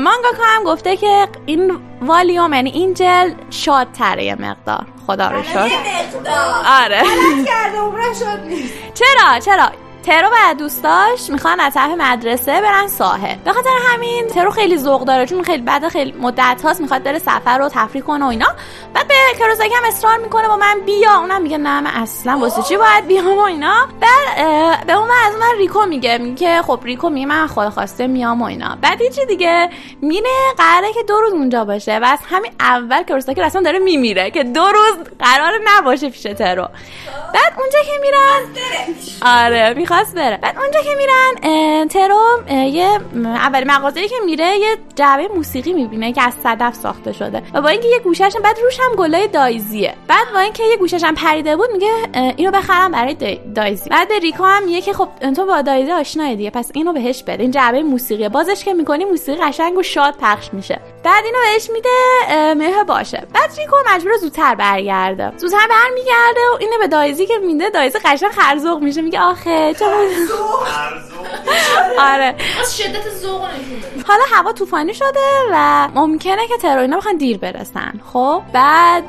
Speaker 4: مانگاکا هم گفته که این والیوم یعنی این جل شادتره یه مقدار. خدا رو آره.
Speaker 7: شد نیست.
Speaker 4: چرا؟ چرا؟ ترو و دوستاش می‌خوان از طرف مدرسه برن ساحل. به خاطر همین ترو خیلی ذوق داره چون خیلی بعد خیلی مدت هاست می‌خواد بره سفر رو تفریح کنه و اینا. بعد به کروساکی هم اصرار می‌کنه با من بیا. اونم میگه نه من اصلا واسه چی باید بیام و اینا. بعد به اون از اون ور ریکو میگه میگه خب ریکو میگه من خود خواسته میام و اینا. بعد یه چی دیگه میره قراره که دو روز اونجا باشه و از همین اول کروساکی رسما داره میمیره که دو روز قرار نباشه پیش ترو. بعد اونجا که میرن آره می‌خواست بره. بعد اونجا که میرن ترو یه اول مغازه‌ای که میره یه جعبه موسیقی می‌بینه که از صدف ساخته شده. و با اینکه یه گوشش بعد روش هم گلای دایزیه. بعد با اینکه یه گوشش هم پریده بود میگه اینو بخرم برای دای- دایزی. بعد به ریکا هم میگه که خب تو با دایزی آشنایی دیگه پس اینو بهش بده. این جعبه موسیقیه. بازش که می‌کنی موسیقی قشنگ و شاد پخش میشه. بعد اینو بهش میده میگه باشه. بعد ریکو مجبور زودتر برگرده. زودتر برمیگرده و اینو به دایزی که میده دایزی قشنگ خرزوق میشه. میگه آخه چرا *laughs* آره.
Speaker 8: از شدت ذوق
Speaker 4: حالا هوا طوفانی شده و ممکنه که ترو اینا بخوان دیر برسن. خب بعد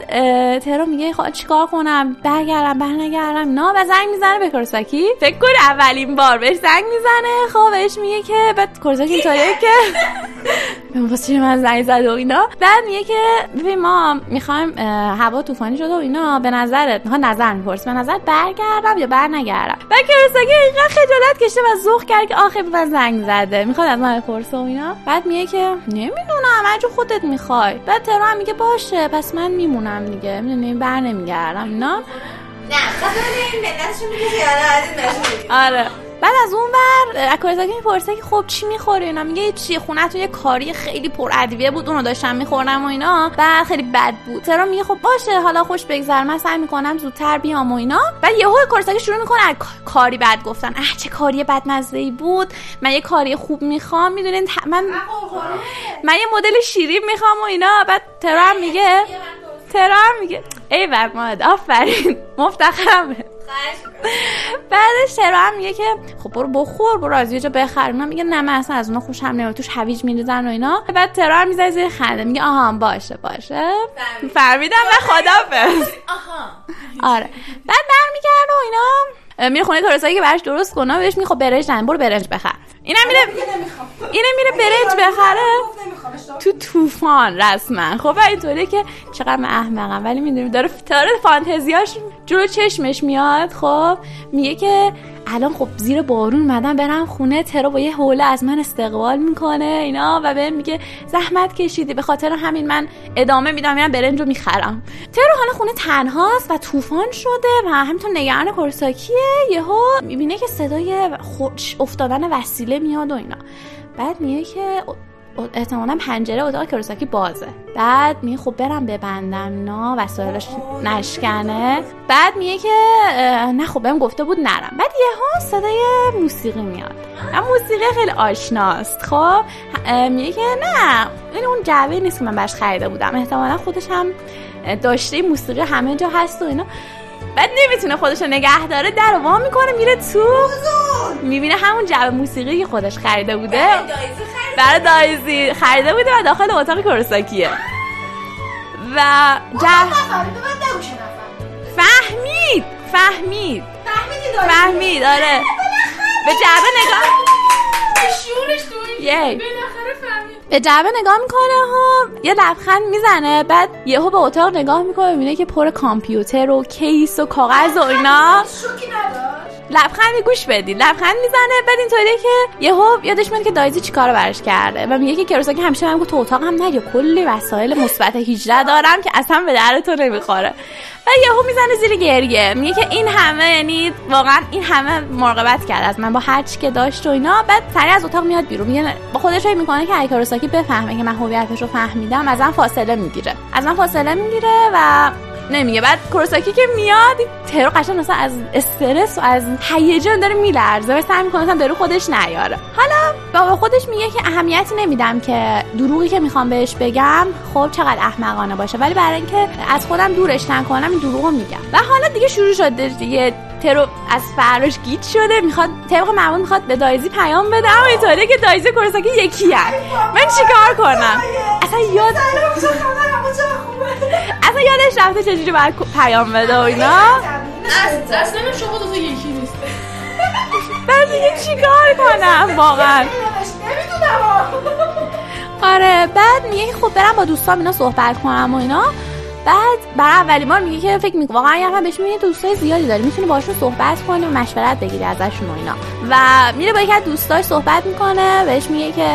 Speaker 4: ترو میگه خب چیکار کنم؟ برگردم برنگردم. نه و زنگ می‌زنه به کورساکی فکر کن اولین بار بهش زنگ می‌زنه. خب بهش میگه که بعد کورساکی اینطوریه که *laughs* *laughs* واسه چی من زنگ زده و اینا. بعد میگه که ببین ما می‌خوایم هوا طوفانی شده و اینا به نظرت می‌خواد نظر میپرس. به نظر برگردم یا برنگردم؟ بعد کورساکی اینقدر خجالت کشته و ذوق کرد که آخه من زنگ زده. می‌خواد از من بپرسه و اینا. بعد میگه که نمی‌دونم هر جو خودت می‌خوای. بعد ترو هم میگه باشه پس من میمونم دیگه. می‌دونی بر نمیگردم اینا.
Speaker 7: این نشون
Speaker 4: آره بعد از اون ور اکورزاکی می‌پرسه که خب چی می‌خوری؟ اینا میگه چی خونه تو یه کاری خیلی پر ادویه بود اونو داشتم میخوردم و اینا. بعد خیلی بد بود. ترا میگه خب باشه حالا خوش بگذر من سعی می‌کنم زودتر بیام و اینا. بعد یهو اکورزاکی شروع می‌کنه از کاری بد گفتن. اه چه کاری بدمزه ای بود. من یه کاری خوب می‌خوام می‌دونین من من یه مدل شیرین می‌خوام و اینا. بعد ترا هم میگه ترا هم میگه. ای ماد آفرین. مفتخرم. بهت. بعدش ترا هم میگه که خب برو بخور برو از یه جا بخر. اونا میگه نه من اصلا از اونا خوشم نمیاد. توش هویج میریزن و اینا. بعد ترا هم می‌زنه زیر خنده. میگه آها باشه باشه. فهمیدم. و خدافظ
Speaker 8: آها.
Speaker 4: آره. بعد برمیگرده و اینا. میره خونه کارسایی که براش درست کنه. بهش میگه خب برنج نه برو برنج بخر. اینم میره اینه میره برنج بخره. تو طوفان رسما. خب اینطوریه که چقدر من احمقم. ولی می‌دونی داره داره فانتزیاش جلو چشمش میاد. خب میگه که الان خب زیر بارون اومدم برم خونه ترو با یه حوله از من استقبال می‌کنه اینا. و بهم میگه زحمت کشیدی. به خاطر همین من ادامه میدم میرم برنج رو می‌خرم. ترو حالا خونه تنهاست و طوفان شده و همینطور نگران کورساکیه. یهو می‌بینه که صدای خوش افتادن وسیله میاد و اینا. بعد میگه که احتمالا پنجره اتاق کروساکی بازه. بعد میگه خب برم ببندم اینا وسایلش نشکنه. بعد میگه که نه خب بهم گفته بود نرم. بعد یهو صدای موسیقی میاد. اما موسیقی خیلی آشناست. خب میگه که نه این اون جعبه نیست که من براش خریده بودم. احتمالا خودش هم داشته موسیقی همه جا هست و اینا. بعد نمی‌تونه خودش رو نگه داره در وا می‌کنه میره تو. می‌بینه همون جعبه موسیقی که خودش خریده بوده. برای دایزی خریده. بوده و داخل اتاق کورساکیه. و جعبه فهمید فهمید. فهمید آره. به جعبه نگاه
Speaker 8: شورش تو فهمید.
Speaker 4: به جعبه نگاه می‌کنه ها. یه لبخند می‌زنه بعد یهو به اتاق نگاه می‌کنه می‌بینه که پر کامپیوتر و کیس و کاغذ و اینا.
Speaker 8: شوکی نداشت؟
Speaker 4: لبخند گوش بدید لبخند می‌زنه بعد اینطوریه که یهو یادش میاد که دایزی چیکار براش کرده و میگه که کروساکی همیشه گفت تو اتاق هم نیا کلی وسایل مثبت 18 دارم که اصلا به در تو نمی‌خوره. و یهو می‌زنه زیر گریه. میگه که این همه یعنی واقعا این همه مراقبت کرد از من با هر چی که داشت و اینا. بعد سریع از اتاق میاد بیرون. میگه با خودش فکر می‌کنه که کروساکی بفهمه که من هویتش رو فهمیدم از من فاصله می‌گیره. از من فاصله می‌گیره و نمیگه. بعد کورساکی که میاد ترو قشنگ مثلا از استرس و از هیجان داره میلرزه. و سعی می‌کنه مثلا به خودش نیاره. حالا بابا خودش میگه که اهمیتی نمیدم که دروغی که می‌خوام بهش بگم خب چقدر احمقانه باشه. ولی برای اینکه از خودم دورش نکنم این دروغو میگم. و حالا دیگه شروع شده دیگه. ترو از فراش گیت شده می‌خواد طبق معمول می‌خواد به دایزی پیام بده. اما اینطوریه که دایزی کورساکی یکی هست من چیکار کنم؟ اصلا یاد اصلا یادش رفته چجوری باید پیام بده و اینا؟
Speaker 8: اصلا شما دو تا یکی نیست.
Speaker 4: بعد دیگه چیکار کنم؟ واقعا. آره بعد میگه که خب برم با دوستام اینا صحبت کنم و اینا. بعد برای اولین بار میگه که فکر می‌کنه واقعا یه بهش میگه دوستای زیادی داری می‌تونی باشون صحبت کنی و مشورت بگیری ازشون و اینا. و میره با یکی از دوستاش صحبت می‌کنه. بهش میگه که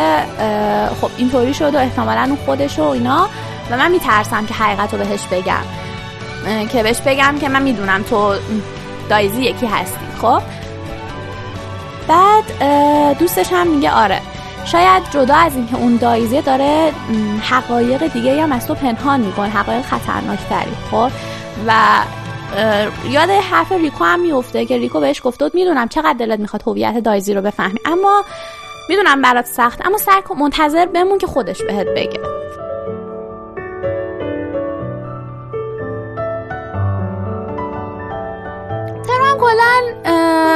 Speaker 4: خب اینطوری شد و احتمالا اون خودش و اینا. و من میترسم که حقیقت رو بهش بگم. که بهش بگم که من می‌دونم تو دایزی یکی هستی. خب؟ بعد دوستش هم میگه آره. شاید جدا از اینکه اون دایزه داره حقایق دیگه هم از تو پنهان می‌کنه حقایق خطرناکتری خب؟ و یاد حرف ریکو هم میفته که ریکو بهش گفته بود می‌دونم چقدر دلت می‌خواد هویت دایزی رو بفهمی اما می‌دونم برات سخت اما سر کن- منتظر بمون که خودش بهت بگه. ترو هم کلا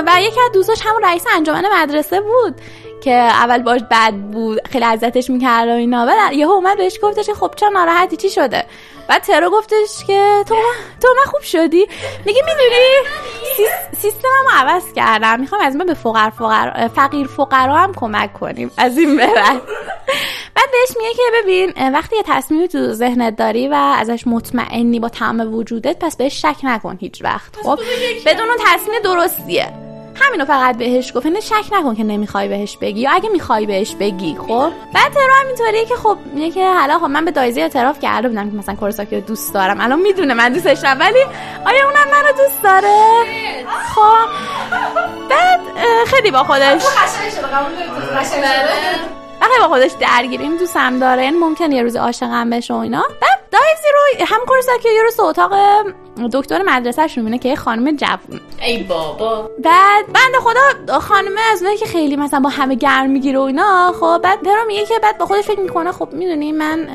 Speaker 4: و یکی از دوستاش همون رئیس انجمن مدرسه بود. که اول باش بد بود خیلی اذیتش می‌کرد و اینا. بعد یهو اومد بهش گفتش که خب چرا ناراحتی؟ چی شده؟ بعد ترو گفتش که تو تو من خوب شدی. میگه می‌دونی؟ سیستممو عوض کردم. می‌خوام از من به فقر فقر فقیر فقرا هم کمک کنیم. از این به بعد. بعد بهش میگه که ببین وقتی یه تصمیمی تو ذهنت داری و ازش مطمئنی با تمام وجودت پس بهش شک نکن هیچ وقت. خب؟ بدون اون تصمیم درستیه. همینو فقط بهش گفت. یعنی شک نکن که نمی‌خوای بهش بگی. یا اگه می‌خوای بهش بگی خب؟ بعد ترو هم اینطوریه که خب میگه که حالا خب من به دایزی اعتراف کرده بودم که مثلا کورساکی رو دوست دارم. الان می‌دونه من دوستش دارم. ولی آیا اونم منو دوست داره؟ خب. بعد خیلی با خودش وقتی با خودش درگیریم دوستم داره. این ممکنه یه روز عاشقم بشه و اینا. بعد دایزی رو هم کورساکی یه روز اتاق دکتر مدرسهش می‌بینه که یه خانم جوون.
Speaker 9: ای بابا.
Speaker 4: بعد بنده خدا خانمه از اونایی که خیلی مثلا با همه گرم می‌گیره و اینا خب بعد درو میگه که بعد با خودش فکر می‌کنه خب می‌دونی من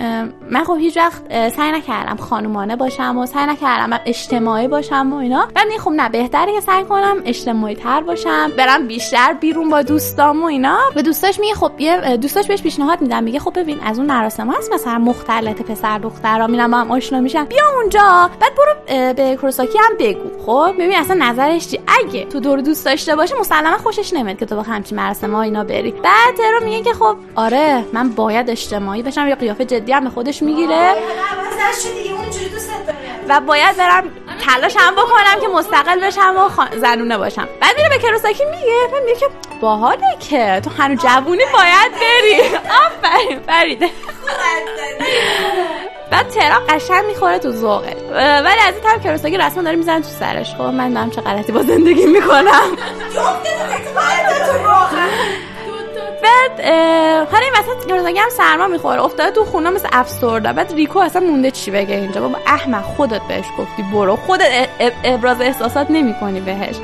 Speaker 4: من خب هیچ وقت سعی نکردم خانومانه باشم و سعی نکردم اجتماعی باشم و اینا. بعد خب نه بهتره که سعی کنم اجتماعی تر باشم برم بیشتر بیرون با دوستام و اینا. به دوستاش میگه خب یه دوستاش بهش پیشنهاد میدم میگه خب ببین از اون مراسم هست مثلا مختلط پسر دخترا میرن با هم آشنا میشن بیا اونجا. بعد برو به کروساکی هم بگو. خب ببین اصلا نظرش چی؟ اگه تو دور دوست داشته باشه مسلما خوشش نمیاد که تو با همچین مراسم ها اینا بری. بعد ترو میگه که خب آره من باید اجتماعی بشم یا قیافه جدی هم به خودش می‌گیره.
Speaker 8: داره.
Speaker 4: و باید برم تلاش هم بکنم که مستقل بشم و خا- زنونه باشم. بعد میره به کروساکی میگه بعد میگه که باحاله که تو هنوز جوونی باید بری. آفرین فریده بعد ترا قشنگ می‌خوره تو ذوقش اه، ولی از این طرف کروساکی رسما داره می‌زنه تو سرش. خب من دارم چه غلطی با زندگی می‌کنم. بعد حالا این وسط کروساکی هم سرما می‌خوره افتاده تو خونه مثل افسرده. بعد ریکو اصلا مونده چی بگه اینجا؟ بابا احمق خودت بهش گفتی برو. خودت ابراز احساسات نمی‌کنی بهش.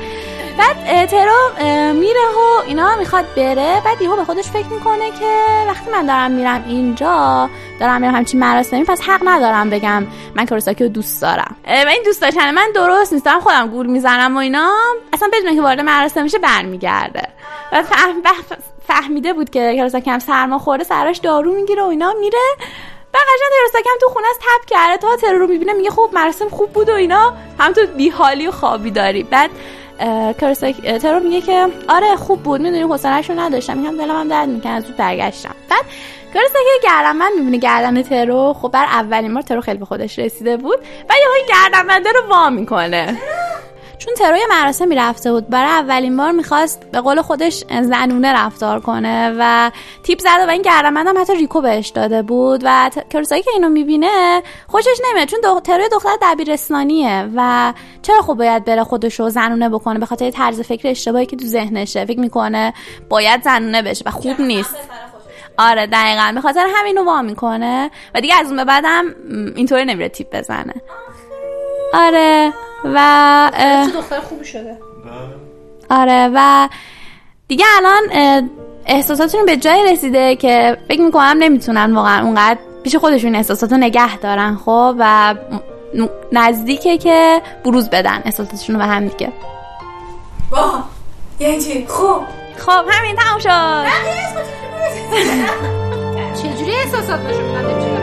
Speaker 4: بعد ترو میره و اینا می‌خواد بره. بعد یهو به خودش فکر می‌کنه که وقتی من دارم میرم اینجا دارم میرم همچین مراسمی پس حق ندارم بگم من کروساکی رو دوست دارم. و این دوست داشتن من درست نیست. دارم خودم گول می‌زنم و اینا. اصلا بدون که وارد مراسم میشه برمیگرده. بح- فهمیده بود که کروساکی هم سرما خورده سرش دارو می‌گیره و اینا میره. بعد قشنگ هم تو خونه از تپ کرده. تا ترو رو می‌بینه میگه خب مراسم خوب بود و اینا. هم تو بیحالی و خوابی داری. بعد اه، ترو میگه که آره خوب بود می‌دونی حوصله‌اش رو نداشتم میگم دلم هم درد می‌کنه از زود برگشتم. بعد کروساکی گردنبند می‌بینه گردن ترو خب بر اولین بار ترو خیلی به خودش رسیده بود. و یهو گردنبنده رو وا می‌کنه. چون تروی مراسمی رفته بود برای اولین بار می‌خواست به قول خودش زنونه رفتار کنه و تیپ زده و این گردنبند هم حتی ریکو بهش داده بود و کروساکی که اینو می‌بینه خوشش نمیاد چون دو... تروی دختر دبیرستانیه و چرا خب باید بره خودش رو زنونه بکنه؟ به خاطر طرز فکر اشتباهی که تو ذهنشه. فکر می‌کنه باید زنونه بشه و خوب نیست. آره دقیقا. به خاطر همینو وا می‌کنه. و دیگه از اون به بعدم اینطوری نمیره تیپ بزنه. آره. و
Speaker 9: دختر خوبی شده.
Speaker 4: آره و دیگه الان اه، احساساتشون به جای رسیده که فکر می‌کنم نمی‌تونن واقعا اونقدر پیش خودشون احساسات رو نگه دارن خب؟ و نزدیکه که بروز بدن احساساتشون رو به هم دیگه.
Speaker 8: واه یعنی چی؟ خوب.
Speaker 4: خب همین تموم شد. *laughs*
Speaker 1: چجوری احساسات نشون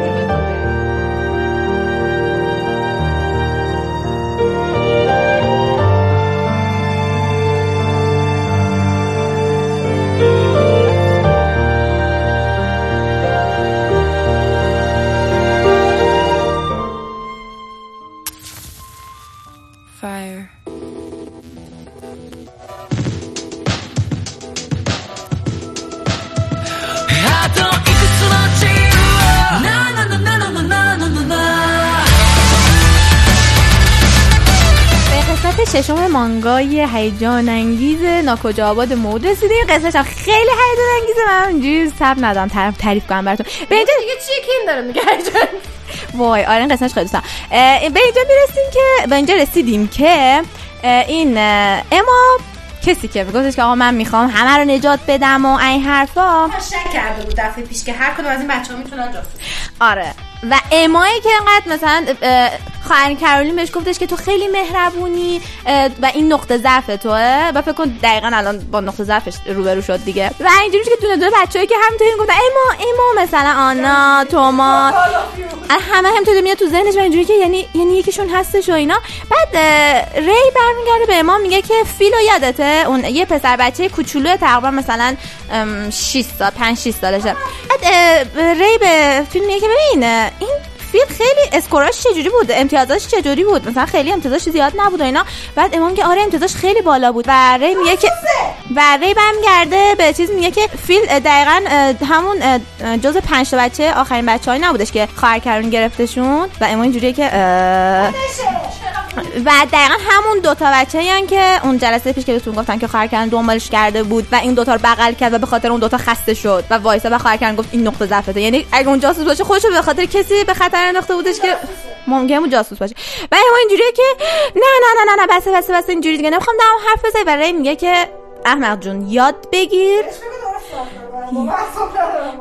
Speaker 7: قسمت ششم مانگای هیجان انگیز ناکجا آباد مود رسیدیم این قسمتش هم خیلی هیجان انگیزه من اینجوری سب ندارم طرف تعریف کنم براتون. به اینجا
Speaker 1: دیگه چیه که این داره میگه هیجان؟
Speaker 7: وای آره این قسمتش خیلی دوستم. به اینجا می‌رسیم که به اینجا رسیدیم که این اما کسی که میگفتش که آقا من می‌خوام همه رو نجات بدم و این حرفا.
Speaker 1: شک کرده بود دفعه پیش که هر کدوم از این بچه ها می‌تونن جاسوس
Speaker 7: آره. و امایی که انقدر مثلا اه، خواهر کرولین بهش گفتش که تو خیلی مهربونی و این نقطه ضعف توه. و فکر کن دقیقا الان با نقطه ضعفش روبرو شد دیگه. و اینجوری که دونه دونه بچه‌ای که همینطوری گفتن اما اما مثلا آنا توما. همه همینطوری میاد تو ذهنش و اینجوری که یعنی یعنی یکیشون هستش و اینا. بعد ری برمیگرده به اما میگه که فیلو یادته؟ اون یه پسر بچه کوچولو تقریبا مثلا 6 سال 5 6 سالشه. بعد ری به فیلم میگه که ببین اه، این فیل خیلی اسکوراش چجوری بود؟ امتیازاش چجوری بود؟ مثلا خیلی امتیازاش زیاد نبود و اینا. بعد امام که آره امتیازاش خیلی بالا بود. و ری میگه که و ری برمیگرده به چیز میگه که فیل دقیقا همون جز پنج تا بچه آخرین بچه نبودش که خواهر کرون گرفتشون. و اما اینجوریه که و دقیقا همون دوتا بچه هن که اون جلسه پیش که بهتون گفتن که خواهر کردن دنبالش کرده بود و این دوتا رو بغل کرد و به خاطر اون دوتا خسته شد و وایسا و خواهر کردن گفت این نقطه ضعفته. یعنی اگه اون جاسوس باشه خودش رو به خاطر کسی به خطر انداخته بودش که ممکنه جاسوس باشه. و اما اینجوریه که نه نه نه نه نه بسه بسه بسه اینجوری دیگه. نمی‌خوام دارم حرف بزنی و ری میگه که احمق جون یاد بگیر.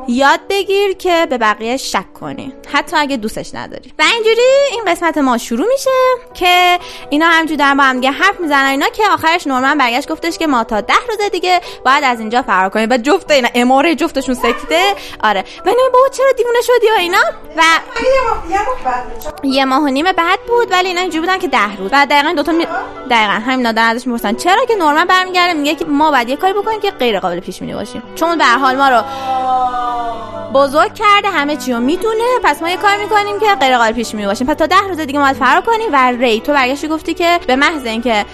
Speaker 7: یاد بگیر که به بقیه شک کنی. حتی اگه دوستش نداری. و اینجوری این قسمت ما شروع میشه که اینا همجوری دارن با هم دیگه حرف می‌زنن اینا که آخرش نورمن برگشت گفتش که ما تا ده روز دیگه باید از اینجا فرار کنیم. و جفت اینا اماره جفتشون سکته. آره. اینا بابا چرا دیوونه شدی و اینا؟ و یه ماه و نیم بعد بود ولی اینا اینجوری بودن که ده روز. و دقیقا دوتا می... دقیقا همین ازش می‌پرسن چرا که نورمن برمیگرده؟ میگه که ما باید یه کاری بکنیم که غیر قابل پیش بینی باشیم. چون به حال ما رو بزرگ کرده همه چی رو می‌دونه. پس ما یه کار می‌کنیم که غیر قابل پیش بینی باشیم. پس تا ده روز دیگه ما باید فرار کنیم و ری. تو برگشتی گفتی که به محض اینکه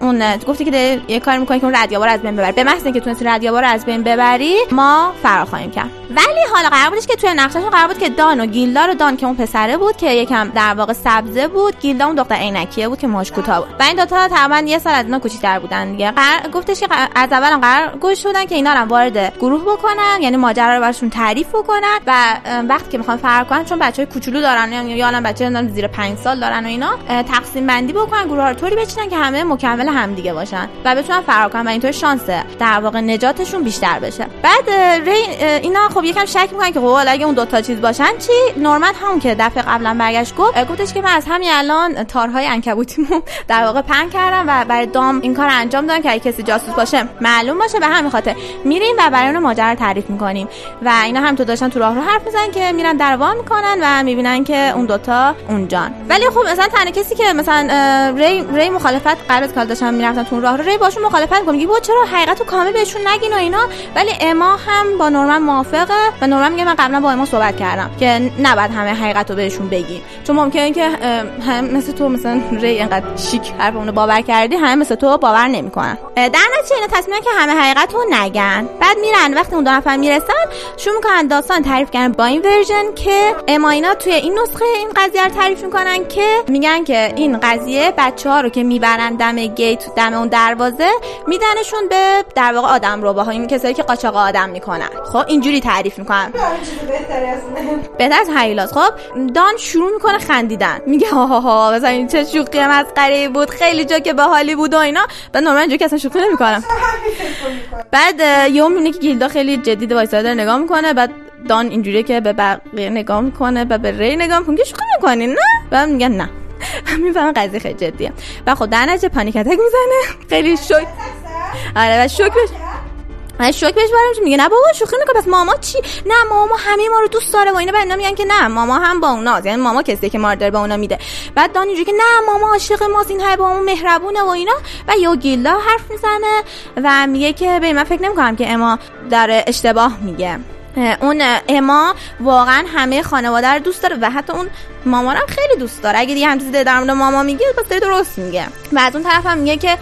Speaker 7: اون گفتی که یه کار می‌کنی که اون ردیابا رو از بین ببری. به محض اینکه تونستی ردیابا رو از بین ببری ما فرار خواهیم کرد. ولی حالا قرار بودش که توی نقشهشون قرار بود که دان و گیلدا رو دان که اون پسره بود که یکم در واقع سبزه بود گیلدا اون دختر عینکیه بود که موهاش کوتاه بود. و این دوتا تقریبا یه سال از اینا کوچیک‌تر بودن دیگه. قرار گفتش که از اول هم قرار گوش شدن که اینا هم وارد گروه بکنن یعنی ماجرا رو براشون تعریف بکنن و وقتی که می‌خوان فرار کنن چون بچهای کوچولو دارن یا الان بچه زیر 5 سال دارن و اینا تقسیم بندی بکنن گروه ها رو طوری بچینن که همه مکمل همدیگه باشن و بتونن فرار کنن و اینطور شانس در واقع نجاتشون بیشتر بشه. بعد ری اینا خب یکم شک می‌کنن که خب اگه اون دو تا چیز باشن چی؟ نورمن هم که دفعه قبلا برگشت گفت گفتش که من از همین الان تارهای عنکبوتیمو *laughs* در واقع پن کردم و برای دام این کار انجام دادم که اگه کسی جاسوس باشه معلوم باشه. به همین خاطر میریم و برای اون ماجرا رو تعریف می‌کنیم. و اینا هم تو داشتن تو راه رو حرف می‌زنن که میرن در وا می‌کنن و می‌بینن که اون دوتا اونجان ولی خب مثلا تنها کسی که مثلا ری ری مخالفت قرار که حالا داشتن می‌رفتن تو راه رو ری باشون مخالفت می‌کنه. میگه چرا حقیقت رو کامل بهشون نگین و اینا؟ ولی اما هم با نورمن موافقه و نورمن میگه من قبلا با اما صحبت کردم که نباید همه حقیقت رو بهشون بگیم چون ممکنه که هم مثل تو مثلا ری اینقدر شیک حرف اونو باور کردی همه مثل تو باور نمی‌کنن. در نتیجه اینا تصمیم که همه حقیقت رو نگن. بعد میرن وقتی اون دو نفر می‌رسن شروع می‌کنن داستان تعریف کردن با این ورژن که اما اینا توی این نسخه این قضیه رو تعریف می‌کنن که میگن که این قضیه بچه ها رو که می‌برن دم گیت دم اون دروازه میدنشون به در واقع آدم رو این کسایی که قاچاق آدم می‌کنن. خب اینجوری تعریف می‌کنن. بهتر از هیلاس خب دان شروع می‌کنه خندیدن. میگه ها ها ها مثلا این چه شوخی مسخره بود خیلی جا که باحالی بود و اینا. بعد نورمن اینجوری که اصلا شوخی نمی‌کنم بعد یهو می‌بینه که گیلدا خیلی جدی وایساده نگاه می‌کنه بعد دان اینجوریه که به بقیه نگاه می‌کنه و به ری نگاه می‌کنه. که شوخی می‌کنی نه؟ بعد میگن نه. *laughs* می‌فهمه قضیه خیلی جدیه. و خب در نتیجه پانیک اتک می‌زنه. خیلی شوک. آره و شوک شوک بهش برم میگه نه بابا شوخی می‌کنه پس ماما چی؟ نه ماما همه ما رو دوست داره و اینا. بعد اینا میگن که نه ماما هم با اوناست یعنی ماما کسی که ما رو داره اونا میده. بعد دان اینجوری که نه ماما عاشق ماست این همه با ما مهربونه و اینا. و یو گیلا حرف می‌زنه و میگه که به من فکر نمی‌کنم که اما داره اشتباه میگه. اون اما واقعا همه خانواده رو دوست داره و حتی اون مامانم خیلی دوست داره. اگه دیگه هم چیزی در مورد ماما میگه پس داره درست میگه. و از اون طرف میگه که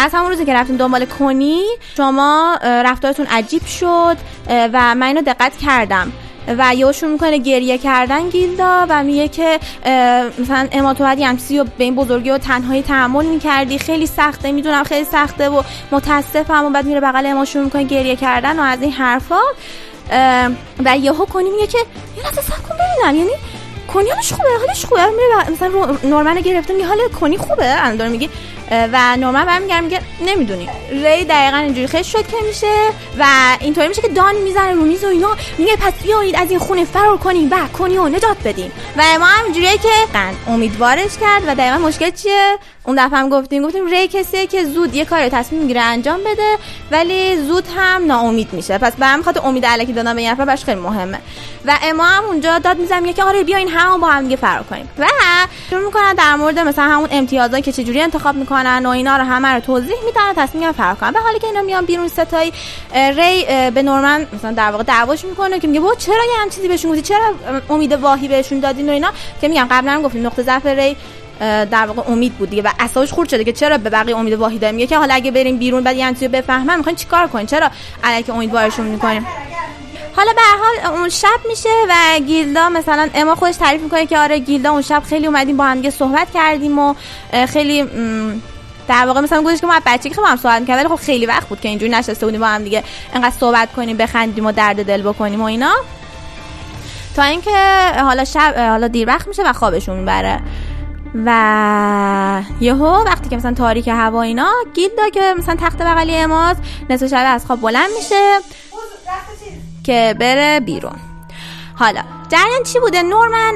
Speaker 7: از همون روزی که رفتیم دنبال کنی شما رفتارتون عجیب شد و من اینو دقت کردم. و یهو شروع می‌کنه گریه کردن گیلدا و میگه که مثلا اما تو باید رو به این بزرگی و تنهایی تحمل می‌کردی. خیلی سخته می‌دونم خیلی سخته و متاسفم و بعد میره بغل اما شروع می‌کنه گریه کردن و از این حرفا. و یهو کنی میگه که یه لحظه صبر کن ببینم. یعنی کنی حالش خوبه حالش خوبه. میره و مثلا نورمن رو گرفته میگه حال کنی خوبه؟ الان داره میگه و نورمن برمیگرده میگه نمی‌دونی. ری دقیقا اینجوری خیلی شوکه میشه و اینطوری میشه که دان می‌زنه رو میز و اینا. میگه پس بیایید از این خونه فرار کنیم و کنی و نجات بدیم. و ما هم اینجوریه که قند امیدوارش کرد و دقیقا مشکل چیه؟ اون دفعه هم گفتیم گفتیم ری کسیه که زود یه کاری رو تصمیم می‌گیره انجام بده ولی زود هم ناامید میشه. پس به هم خاطر امید علکی دادن به یه نفر خیلی مهمه. و اما هم اونجا داد می‌زنه میگه که آره بیاین هم با هم دیگه فرار کنیم. و شروع می‌کنن در مورد مثلا همون امتیازایی که چجوری انتخاب می‌کنن. و اینا رو همه رو توضیح میدن و تصمیم فرار کنن. به حالی که اینا میان بیرون ستایی اه، ری به نورمن مثلا در واقع دعواش می‌کنه که میگه چرا یه هم چیزی بهشون گفتی؟ چرا امید واهی بهشون دادین و اینا؟ که میگم قبلا هم گفتیم نقطه ضعف ری در واقع امید بود دیگه و اساسش خورد شده که چرا به بقیه امید واهی داریم؟ میگه که حالا اگه بریم بیرون بعد یه چیزی بفهمن می‌خواین چیکار کنین؟ چرا الکی امیدوارشون می‌کنیم؟ حالا به حال اون شب میشه و گیلدا مثلا اما خودش تعریف می‌کنه که آره گیلدا اون شب خیلی اومدیم با هم صحبت کردیم و خیلی در واقع مثلا گفتش که ما بچگی خیلی با هم صحبت می‌کردیم خب خیلی وقت بود که اینجوری نشسته بودیم با هم دیگه انقدر صحبت کنیم بخندیم و درد دل بکنیم و اینا. تا اینکه حالا شب حالا دیر وقت میشه و خوابشون می‌بره. و یهو وقتی که مثلا تاریک هوا اینا گیلدا که مثلا تخت بغلی اماز نصف شب از خواب بلند میشه. که بره بیرون. حالا جریان چی بوده؟ نورمن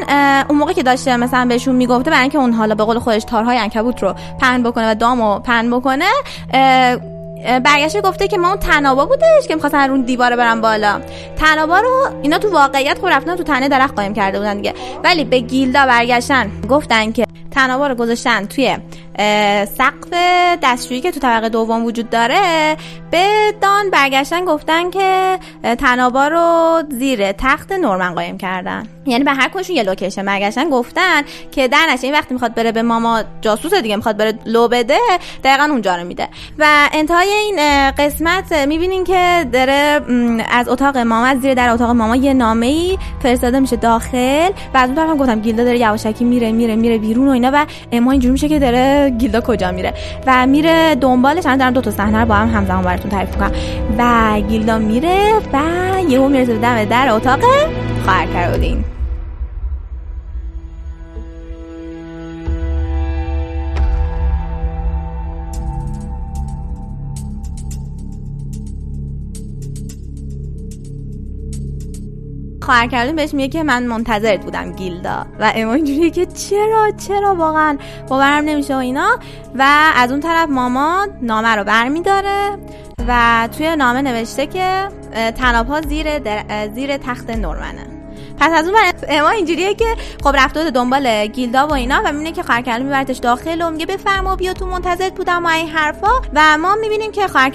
Speaker 7: اون موقع که داشته مثلا بهشون می‌گفته برای اینکه اون حالا به قول خودش تارهای عنکبوت رو پهن بکنه و دامو پهن بکنه برگشته گفته که ما اون تنابا بودش که می‌خواستن رو دیواره برن بالا. تنابا رو اینا تو واقعیت خب رفتن تو تنه درخت قایم کرده بودن دیگه. ولی به گیلدا برگشتن گفتن که تنابا رو گذاشتن توی سقف دستشویی که تو طبقه دوم وجود داره به دان برگشتن گفتن که تنابا رو زیر تخت نورمن قایم کردن. یعنی به هر کدومشون یه لوکیشن برگشتن گفتن که در نتیجه این وقتی می‌خواد بره به ماما جاسوس دیگه می‌خواد بره لو بده دقیقا اونجا رو میده. و انتهای این قسمت می‌بینین که داره از اتاق ماما از زیر در اتاق ماما یه نامه ای فرستاده میشه داخل و از اون طرف هم گفتم گیلدا داره یواشکی میره میره میره بیرون و اینا و اما اینجوری میشه که داره گیلدا کجا میره و میره دنبالش الان دارم دو تا صحنه رو با هم همزمان براتون تعریف می‌کنم. و گیلدا میره و یهو می‌رسه دم در اتاق خواهر کرودین خواهر کردن بهش میگه که من منتظرت بودم گیلدا. و اما اینجوریه که چرا چرا واقعا باورم نمیشه و اینا. و از اون طرف ماما نامه رو برمیداره و توی نامه نوشته که اه، تنابها زیر, در- زیر تخت نورمنه. پس از اون اما اینجوریه که خب رفته دنبال گیلدا و اینا و می‌بینه که خواهر میبرتش داخل و میگه بفرما بیا تو منتظرت بودم و این حرفا و ما می‌بینیم که خواهر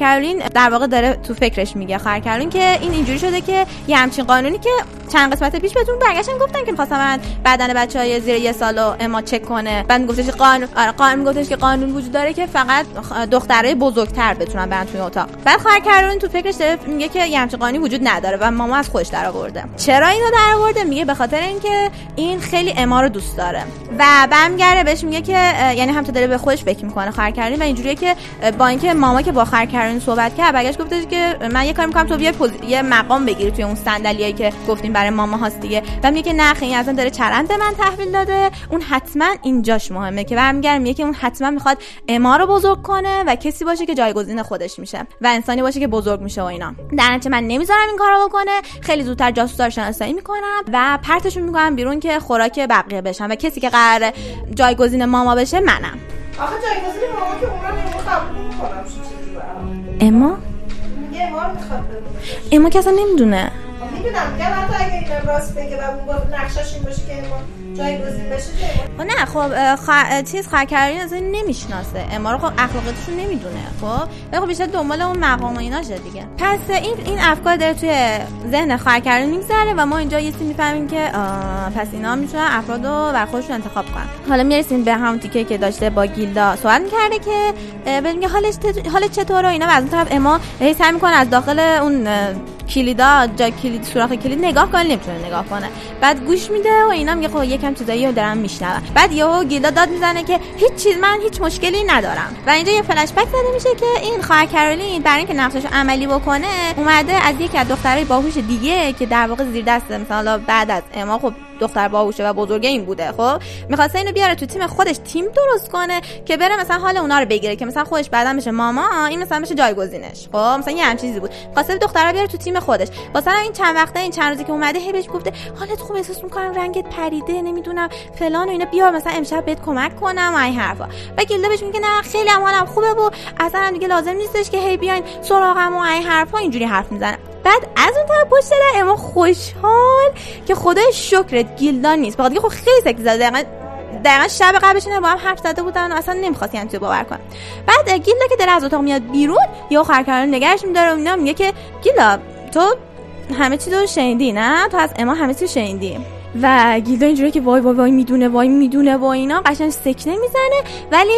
Speaker 7: در واقع داره تو فکرش میگه. خواهر که این اینجوری شده که یه همچین قانونی که چند قسمت پیش بهتون برگشتن گفتن که می‌خواستن بدن بچهای زیر یه سال رو اما چک کنه. بعد میگفتش که قانون آره قانون میگفتش که قانون وجود داره که فقط دخترای بزرگتر بتونن برن توی اتاق. بعد خواهر تو فکرش داره میگه که یه همچین قانونی وجود نداره و ماما از خودش در آورده چرا اینو در آورده میگه به خاطر اینکه این خیلی اما رو دوست داره. و برمیگره بهش میگه که یعنی هم داره به خودش فکر می‌کنه خواهر و اینجوریه که با اینکه ماما که با خواهر صحبت کرد برگشت گفتش که من یه کاری می‌کنم تو بیا پوز- یه مقام بگیری توی اون صندلیایی که گفتیم برای ماما هاست دیگه. و میگه که نه خیلی اصلا داره چرند من تحویل داده. اون حتما اینجاش مهمه. که برمیگره میگه که اون حتما می‌خواد اما رو بزرگ کنه و کسی باشه که جایگزین خودش میشه و انسانی باشه که بزرگ میشه و اینا. در من نمی‌ذارم این کارو بکنه. خیلی زودتر جاسوسا رو شناسایی می‌کنم و پرتشون می‌کنم بیرون که خوراک بقیه بشن و کسی که قرار جایگزین ماما بشه منم.
Speaker 4: آخه جایگزین ماما که قبول
Speaker 7: اما؟
Speaker 4: اما
Speaker 7: که اصلا نمی‌دونه.
Speaker 4: می‌دونم میگم حتی اگه
Speaker 1: بتونه راست بگه و اون با نقشش این باشه که ما جایگزین بشه
Speaker 7: خب نه خب خوا... چیز خواهر کرولین اصلا نمی‌شناسه. اما رو خب اخلاقیاتش رو نمی‌دونه خب؟ خب بیشتر دنبال اون مقام و ایناشه دیگه. پس این این افکار داره توی ذهن خواهر کرولین میگذره و ما اینجا یه چیزی می‌فهمیم که آه، پس اینا می‌تونن افراد رو بر خودشون انتخاب کنن. حالا می‌رسیم به همون تیکه که داشته با گیلدا صحبت می‌کرده که میگه حالش تت- حالت چطوره؟ اینا و از اون طرف اما هی سعی می‌کنه از داخل اون کلیدا جا کلید سوراخ کلید نگاه کنه نمی‌تونه نگاه کنه. بعد گوش میده و اینا میگه خب یکم چیزایی رو دارم میشنوم. بعد یهو گیلدا داد می‌زنه که هیچ چیز من هیچ مشکلی ندارم. و اینجا یه فلش بک زده میشه که این خواهر کرولین برای اینکه نقشش عملی بکنه اومده از یکی از دخترای باهوش دیگه که در واقع زیر دست مثلا بعد از اما خب دختر باهوشه و بزرگه این بوده خب؟ می‌خواسته اینو بیاره تو تیم خودش تیم درست کنه که بره مثلا حال اونا رو بگیره که مثلا خودش بعدا بشه ماما این مثلا بشه جایگزینش خب؟ مثلا یه همچین چیزی بود. خواسته دخترا بیاره تو تیم خودش. واسه همین چند وقته این چند روزی که اومده هی بهش گفته حالت خوب احساس می‌کنم رنگت پریده نمی‌دونم فلان و اینا. بیا مثلا امشب بهت کمک کنم و این حرفا. و گیلدا بهش میگه نه خیلی هم حالم خوبه و اصلا دیگه لازم نیستش که هی بیاین سراغم و این حرفا. اینجوری حرف می‌زنه. بعد از اون طرف پشت در اما خوشحال که خدای شکرت گیلدان نیست. بخاطر خب خیلی سکتی زده. دقیقا شب قبلش با هم حرف زده بودن و اصلا نمی‌خواست یعنی تو باور کنه بعد گیلدا که داره از اتاق میاد بیرون یا خرکران نگرش میداره و اینا میگه که گیلدا تو همه چیز رو شنیدی نه؟ تو از اما همه رو شنیدی. و گیلدا اینجوری که وای وای وای می‌دونه وای می‌دونه با اینا. قشنگ سکته می‌زنه ولی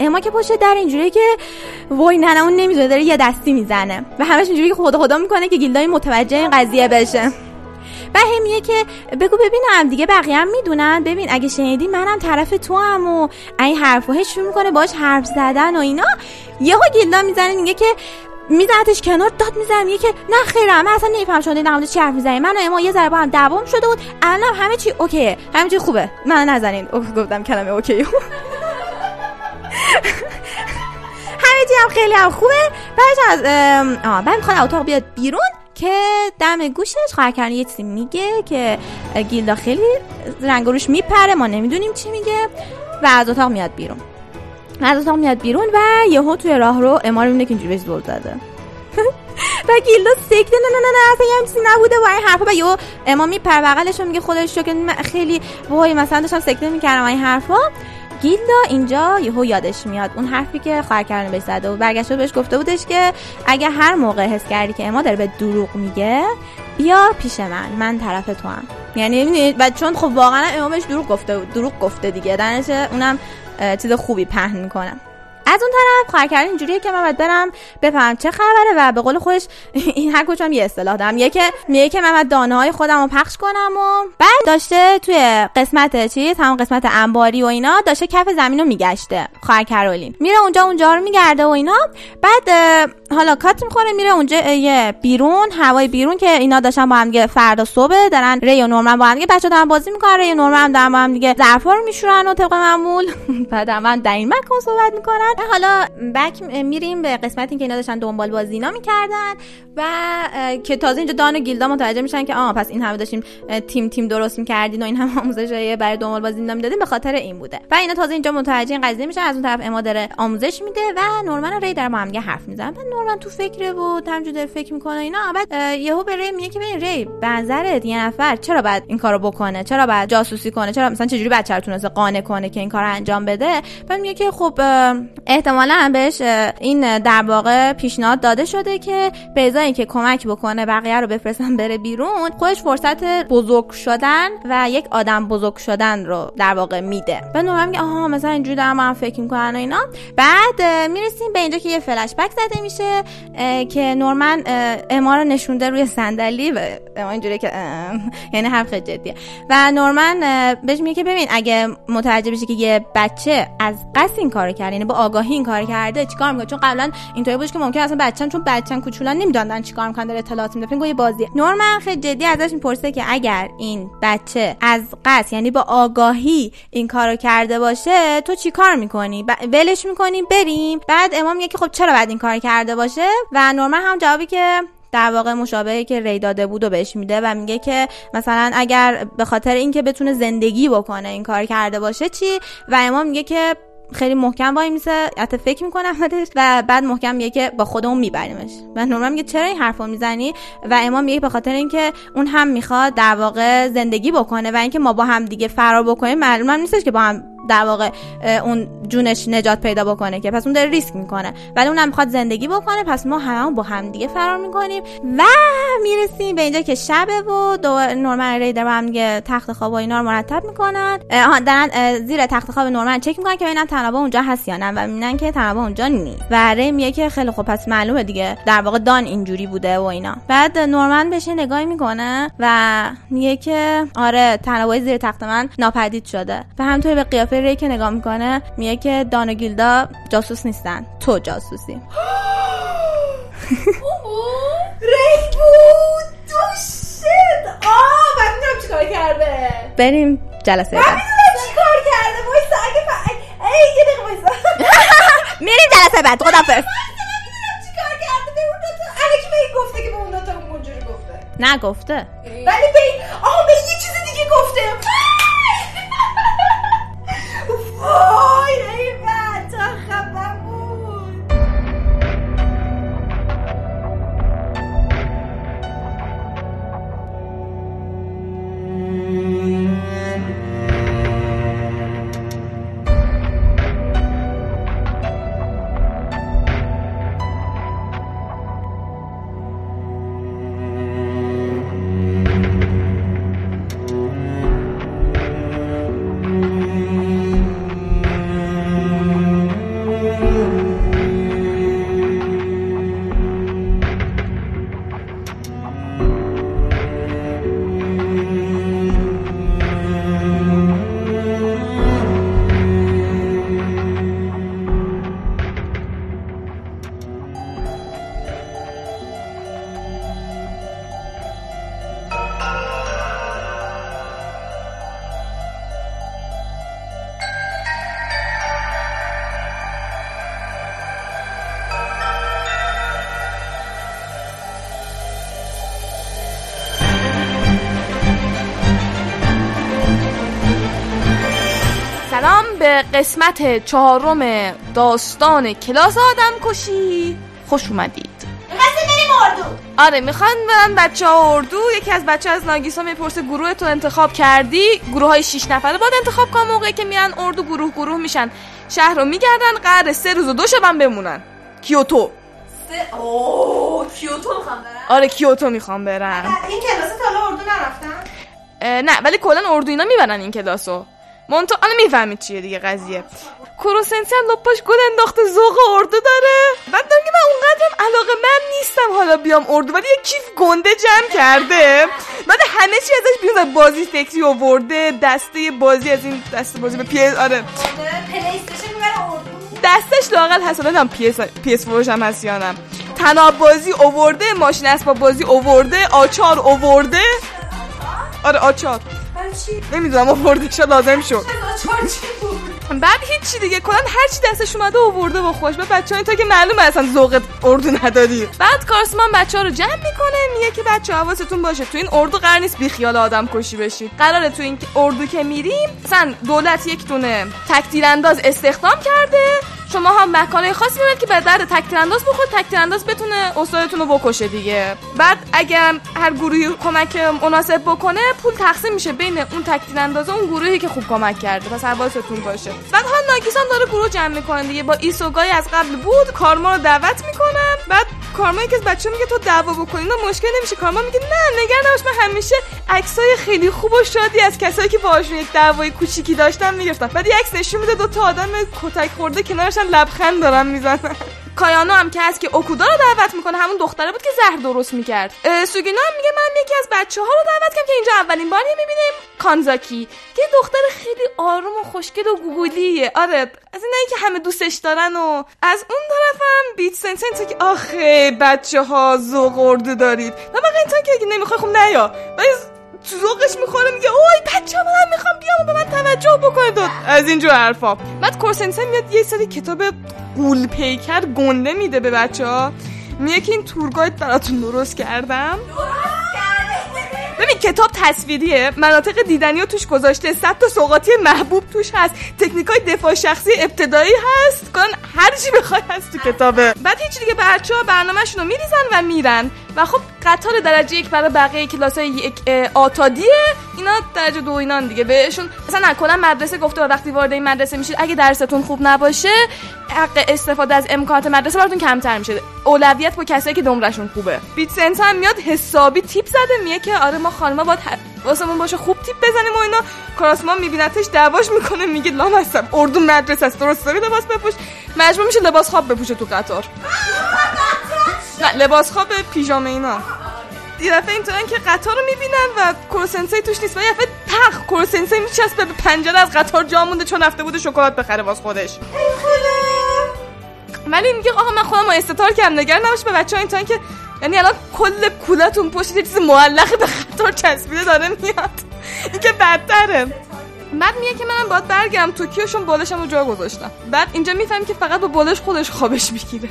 Speaker 7: اما که پشت در اینجوری که وای نه نه اون نمی‌دونه داره یه دستی می‌زنه. و همش اینجوری که خدا خدا می‌کنه که گیلدا متوجه این قضیه بشه. و هم میگه که بگو ببینم دیگه بقیه هم می‌دونن. ببین اگه شنیدی منم طرف تو هم و این حرفا هیچ می‌کنه باش حرف زدن و اینا یهو گیلدا می‌زنه میگه که میزنتش کنار داد می‌زنه میگه که نه خیرم من اصلا نمیفهم شما در چی حرف می‌زنی من و اما یه ذره با هم دعوام شده بود. الانم همه چی اوکیه. همه چی خوبه. من نزنین. اوه، گفتم کلمه اوکی *laughs* همه چی هم خیلی هم خوبه. بعدش از آه بعد می‌خواد اتاق بیاد بیرون که دم گوشش خواهر کردن یه چیزی میگه که گیلدا خیلی رنگ روش میپره. ما نمی‌دونیم چی میگه. و از اتاق میاد بیرون. از اتاق میاد بیرون و یهو توی راه رو اما رو می‌بینه که اینجوری بهش زل زده. *laughs* و گیلدا سکته نه نه نه نه اصلا یه چیزی نبوده. و این حرفا. و یهو اما میپره بغلش میگه خودش رو که خیلی وای مثلا داشتم سکته می‌کردم این حرفا. گیلدا اینجا یهو یادش میاد. اون حرفی که خواهر کردن بهش زده و برگشته بهش گفته بودش که اگه هر موقع حس کردی که اما داره به دروغ میگه بیا پیش من. من طرف تو هم یعنی و چون خب واقعا اما بهش دروغ گفته دروغ گفته دیگه. درنش اونم چیز خوبی پهن می‌کنم. از اون طرف خواهر کردن اینجوریه که من باید برم بفهم چه خبره و به قول خودش *laughs* این هر کجا هم یه اصطلاح دارم. میگه که میگه که من باید دانه های خودم رو پخش کنم و بعد داشته توی قسمت چیز همون قسمت انباری و اینا داشته کف زمین رو میگشته خواهر کرولین میره اونجا اونجا رو میگرده و اینا. بعد حالا کات می‌خوره میره اونجا یه بیرون هوای بیرون که اینا داشتن با هم دیگه فردا صبح دارن ری و نورمن با هم دیگه بچه دارن بازی می‌کنن ری و نورمن دارن با هم دیگه ظرفا رو میشورن و طبق معمول. *laughs* بعد هم در این مکان صحبت می‌کنن حالا بک میریم به قسمتی که اینا داشتن دنبال بازی اینا می‌کردن و که تازه اینجا دان و گیلدا متوجه میشن که آه پس این همه داشتیم تیم تیم درست می‌کردین و این هم آموزش برای دنبال بازی اینا می‌دادین به خاطر این بوده. و اینا تازه اینجا متوجه این قضیه میشن از اون طرف اما داره آموزش میده و نورمن و ری در با هم حرف می‌زنن. بعد نورمن تو فکره بود همینجوری داره فکر می‌کنه اینا. بعد یهو به ری میگه که ببین ری به نظرت یه نفر چرا باید این کارو بکنه؟ چرا باید جاسوسی کنه؟ چرا مثلا چجوری بچه رو تونسته کنه که این کارو انجام بده؟ بعد میگه که خب احتمالا بهش این در واقع پیشنهاد داده شده که به ازای اینکه کمک بکنه بقیه رو بفرستن بره بیرون خودش فرصت بزرگ شدن و یک آدم بزرگ شدن رو در واقع میده. و نورمن میگه آها مثلا اینجوری دارم هم فکر می‌کنن و اینا. بعد می‌رسیم به اینجا که یه فلش بک زده میشه که نورمن اما رو نشونده روی صندلی و اینجوری که یعنی حرف جدیه. و نورمن بهش میگه که ببین اگه متوجه بشی که یه بچه از قصد این کارو کرده یعنی با آگاهی این کار کرده چیکار می‌کنه؟ چون قبلا اینطوری بود که ممکن اصلا بچه‌ن چون بچه‌ن کوچولان نمی‌دونن چیکار می‌کنن داره اطلاعات میده. فکر یه بازیه نورمن خیلی جدی ازش می‌پرسه که اگر این بچه از قصد یعنی با آگاهی این کارو کرده باشه تو چیکار می‌کنی؟ ولش می‌کنی بریم. بعد امام میگه که خب چرا بعد این کار کرده باشه؟ و نورمن هم جوابی که در واقع مشابهی که ری داده بود و بهش میده و میگه که مثلا اگر به خاطر اینکه بتونه زندگی بکنه این کار کرده باشه چی؟ و امام میگه که خیلی محکم وای میسه. حتی فکر می‌کنه اولش و بعد محکم میگه که با خودمون میبریمش. و نورمن میگه چرا این حرفو می‌زنی؟ و اما میگه به خاطر اینکه اون هم می‌خواد در واقع زندگی بکنه و اینکه ما با هم دیگه فرار بکنیم معلوم نیستش که با هم در واقع اون جونش نجات پیدا بکنه که پس اون داره ریسک می‌کنه. ولی اونم می‌خواد زندگی بکنه پس ما همه با هم دیگه فرار می‌کنیم و می‌رسیم به اینجا که شبه و دوباره نورمن ریدر با هم دیگه تخت خواب و اینا رو مرتب می‌کنن. دارن زیر تخت خواب نورمن چک می‌کنن که ببینن تنابه اونجا هست یا نه و می‌بینن که تنابه اونجا نیست. و ری میگه که خیلی خوب پس معلومه دیگه در واقع دان اینجوری بوده و اینا. بعد نورمن بهش یه نگاهی می‌کنه و میگه که آره تنابه زیر تخت من ناپدید شده. و همینطور به قیافه ری که نگاه می‌کنه میگه که دان و گیلدا جاسوس نیستن. تو جاسوسی.
Speaker 5: ری بود تو شد آه من می‌دونم چیکار کرده.
Speaker 7: بریم جلسه بعد
Speaker 5: می‌دونم چیکار کرده. وایسا اگه ف... ای یه دقیقه وایسا. *laughs*
Speaker 7: میریم جلسه بعد. خدافظ
Speaker 5: گفته که به اون دوتا اونجوری گفته.
Speaker 7: نگفته
Speaker 5: ولی به این آها به یه چیز دیگه گفته. *laughs* وای ای تا خبر بود.
Speaker 8: سلام قسمت چهارم داستان کلاس آدم کشی. خوش اومدید.
Speaker 5: می‌خواستیم بریم اردو؟
Speaker 8: آره می‌خوان برن بچه ها اردو. یکی از بچه از ناگیسا می‌پرسه گروه تو انتخاب کردی؟ گروه های شیش نفره باید انتخاب کنن موقعی که میرن اردو گروه گروه میشن. شهر رو میگردن قرار سه روز و دو شبن بمونن. کیوتو.
Speaker 5: سه اوه کیوتو می‌خوام برم.
Speaker 8: آره کیوتو می‌خوام برن
Speaker 5: این کلاس تا اردو نرفتم
Speaker 8: اه، نه ولی کلا اردو اینا می‌برن این کلاسو. مونتو الان می‌فهمید چیه دیگه قضیه. کروسنسی هم لپاش گل انداخته ذوق اردو داره. بعد دارم که من اونقدرم علاقه من نیستم حالا بیام اردو ولی یه کیف گنده جمع کرده. بعد همه چی ازش بیرون بازی فکری آورده دسته بازی از این دسته بازی به پی آره. دستش لاقل هست حالا پی اس پی اس فروش هم هست یا نه. تناب بازی اوورده ماشین اسباب بازی اوورده آچار اوورده آره آچار.
Speaker 5: چی؟
Speaker 8: نمی‌دونم آورده شد لازم شد؟ بعد هیچی دیگه کلا هر چی دستش اومده آورده با خوش. به بچه‌ها تا که معلومه اصلا ذوق اردو نداری. بعد کارسمان بچه‌ها رو جمع می‌کنه میگه که بچه حواستون باشه. تو این اردو قرار نیست بیخیال آدم کشی بشید قراره تو این اردو که میریم مثلا دولت یک دونه تکتیر انداز استخدام کرده. شما هم مکانه خاصی می‌برید که به درد تکتیر انداز بخور تکتیر انداز بتونه استادتون رو بکشه دیگه. بعد اگر هر گروهی کمک مناسب بکنه پول تقسیم میشه بین اون تکتیر اندازه اون گروهی که خوب کمک کرده. پس حواستون باشه. بعد حال ناگیس هم داره گروه جمع می‌کنه دیگه. با ایسوگای از قبل بود کارما رو دعوت می‌کنم بعد کارما یکی از بچه میگه تو دعوا بکنی نه مشکل نمیشه. کارما میگه نه نگران نباش من همیشه عکسای خیلی خوب و شادی از کسایی که باهاشون یک دعوای کوچیکی داشتم می‌گرفتم. بعد یه عکس نشون میده دو تا آدم کتک خورده کنارشن لبخند دارن می‌زنن. کایانو هم که هست که اوکودا رو دعوت می‌کنه همون دختره بود که زهر درست می‌کرد. سوگینا هم میگه من یکی از بچه ها رو دعوت کردم که اینجا اولین باری می‌بینیم. کانزاکی. که دختر خیلی آروم و خوشگل و گوگولیه. آره از اینایی که همه دوستش دارن و از اون طرفم بیت سنسن که آخه بچه ها اردو دارید. و من اینطور که نمی‌خوای خب نیا ولی ذوقش می‌خوره میگه اوی بچه من می‌خوام بیام به من توجه بکنید. و از اینجور حرفا. بعد کورسنسن میاد یه سری کتاب قول پیکر گنده میده به بچه ها میگه که این تورگاید براتون درست کردم. ببین کتاب تصویریه. مناطق دیدنی رو توش گذاشته. صد تا سوغاتی محبوب توش هست. تکنیک های دفاع شخصی ابتدایی هست. کن هر چی بخوای هست تو کتابه. بعد هیچ دیگه. بچه ها برنامهشون رو میریزن و میرن. و خب قطار درجه یک برای بقیه کلاس یک آتادیه. اینا درجه دو اینان دیگه. بهشون مثلا کلا مدرسه گفته و وقتی وارد این مدرسه میشید اگه درستون خوب نباشه حق استفاده از امکانات مدرسه براتون کمتر میشه. اولویت با کسایی که نمرشون خوبه. بیت سنس هم میاد حسابی تیپ زده میگه که آره ما خانما باید واسمون باشه خوب تیپ بزنیم و اینا. کاراسمان میبینتش دعواش می‌کنه میگه لام هستم اردو مدرسه است درست داری لباس بپوش. مجبور میشه لباس خواب بپوشه تو قطار. نه لباس خواب پیژامه اینا. یه دفعه اینطورن که قطار رو می‌بینن و کروسنسی توش نیست. و یه دفعه تخ کروسنسی میچسبه به پنجره از قطار جا مونده چون رفته بوده شکلات بخره واس خودش. ولی میگه آقا من خودم استتار کردم. نگر نباش به بچه ها اینطورن که یعنی الان کل کولتون پشت یه چیز معلقه به قطار چسبیده داره میاد. این که بدتره. بعد میگه که منم باید برگردم توکیوشون بالشم رو جا گذاشتم. بعد اینجا می‌فهمی که فقط با بالش خودش خوابش می‌گیره.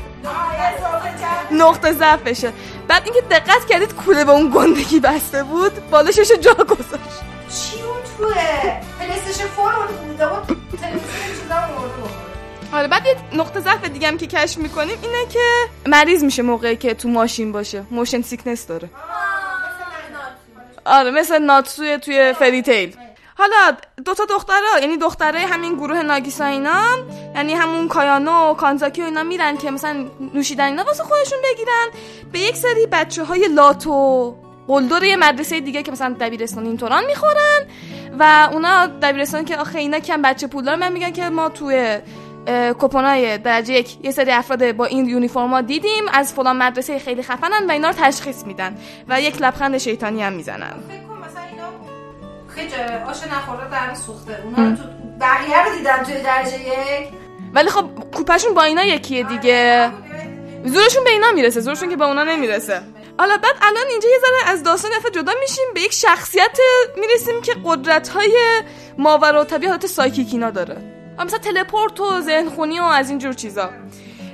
Speaker 8: نقطه ضعفشه. بعد اینکه دقت کردید کوله به اون گندگی بسته بود بالشش رو جا گذاشت.
Speaker 5: چی اون توه؟ فور بوده بود. چیزا مورد
Speaker 8: آره بعد یه نقطه ضعف دیگه هم که کشف می‌کنیم اینه که مریض میشه موقعی که تو ماشین باشه. motion sickness داره. آره مثل ناتسوی توی Fairy Tail حالا دو تا دخترها یعنی دختره همین گروه ناگیسا اینا یعنی همون کایانو و کانزاکی و اینا میرن که مثلا نوشیدن اینا واسه خودشون بگیرن. به یک سری بچه های لات و قلدر یه مدرسه دیگه که مثلا دبیرستان اینطوران می‌خورن و اونا دبیرستان که آخه اینا کم بچه پولدار من میگن که ما توی اه، کوپنای درجه یک یه سری افراد با این یونیفرما دیدیم از فلان مدرسه خیلی خفنن و اینا رو تشخیص میدن و یک لبخند شیطانی هم می‌زنن.
Speaker 5: خیلی آش نخورده در سوخته. اونا تو بقیه رو دیدم توی درجه یک.
Speaker 8: ولی خب کوپشون با اینا یکیه دیگه. زورشون به اینا می‌رسه زورشون که به اونا نمی‌رسه. حالا بعد الان اینجا یه ذره از داستان دفعه جدا میشیم به یک شخصیت می‌رسیم که قدرت های ماورا و طبیعی حالت سایکیک اینا داره. مثلا تلپورت و ذهن خونی و از اینجور چیزا.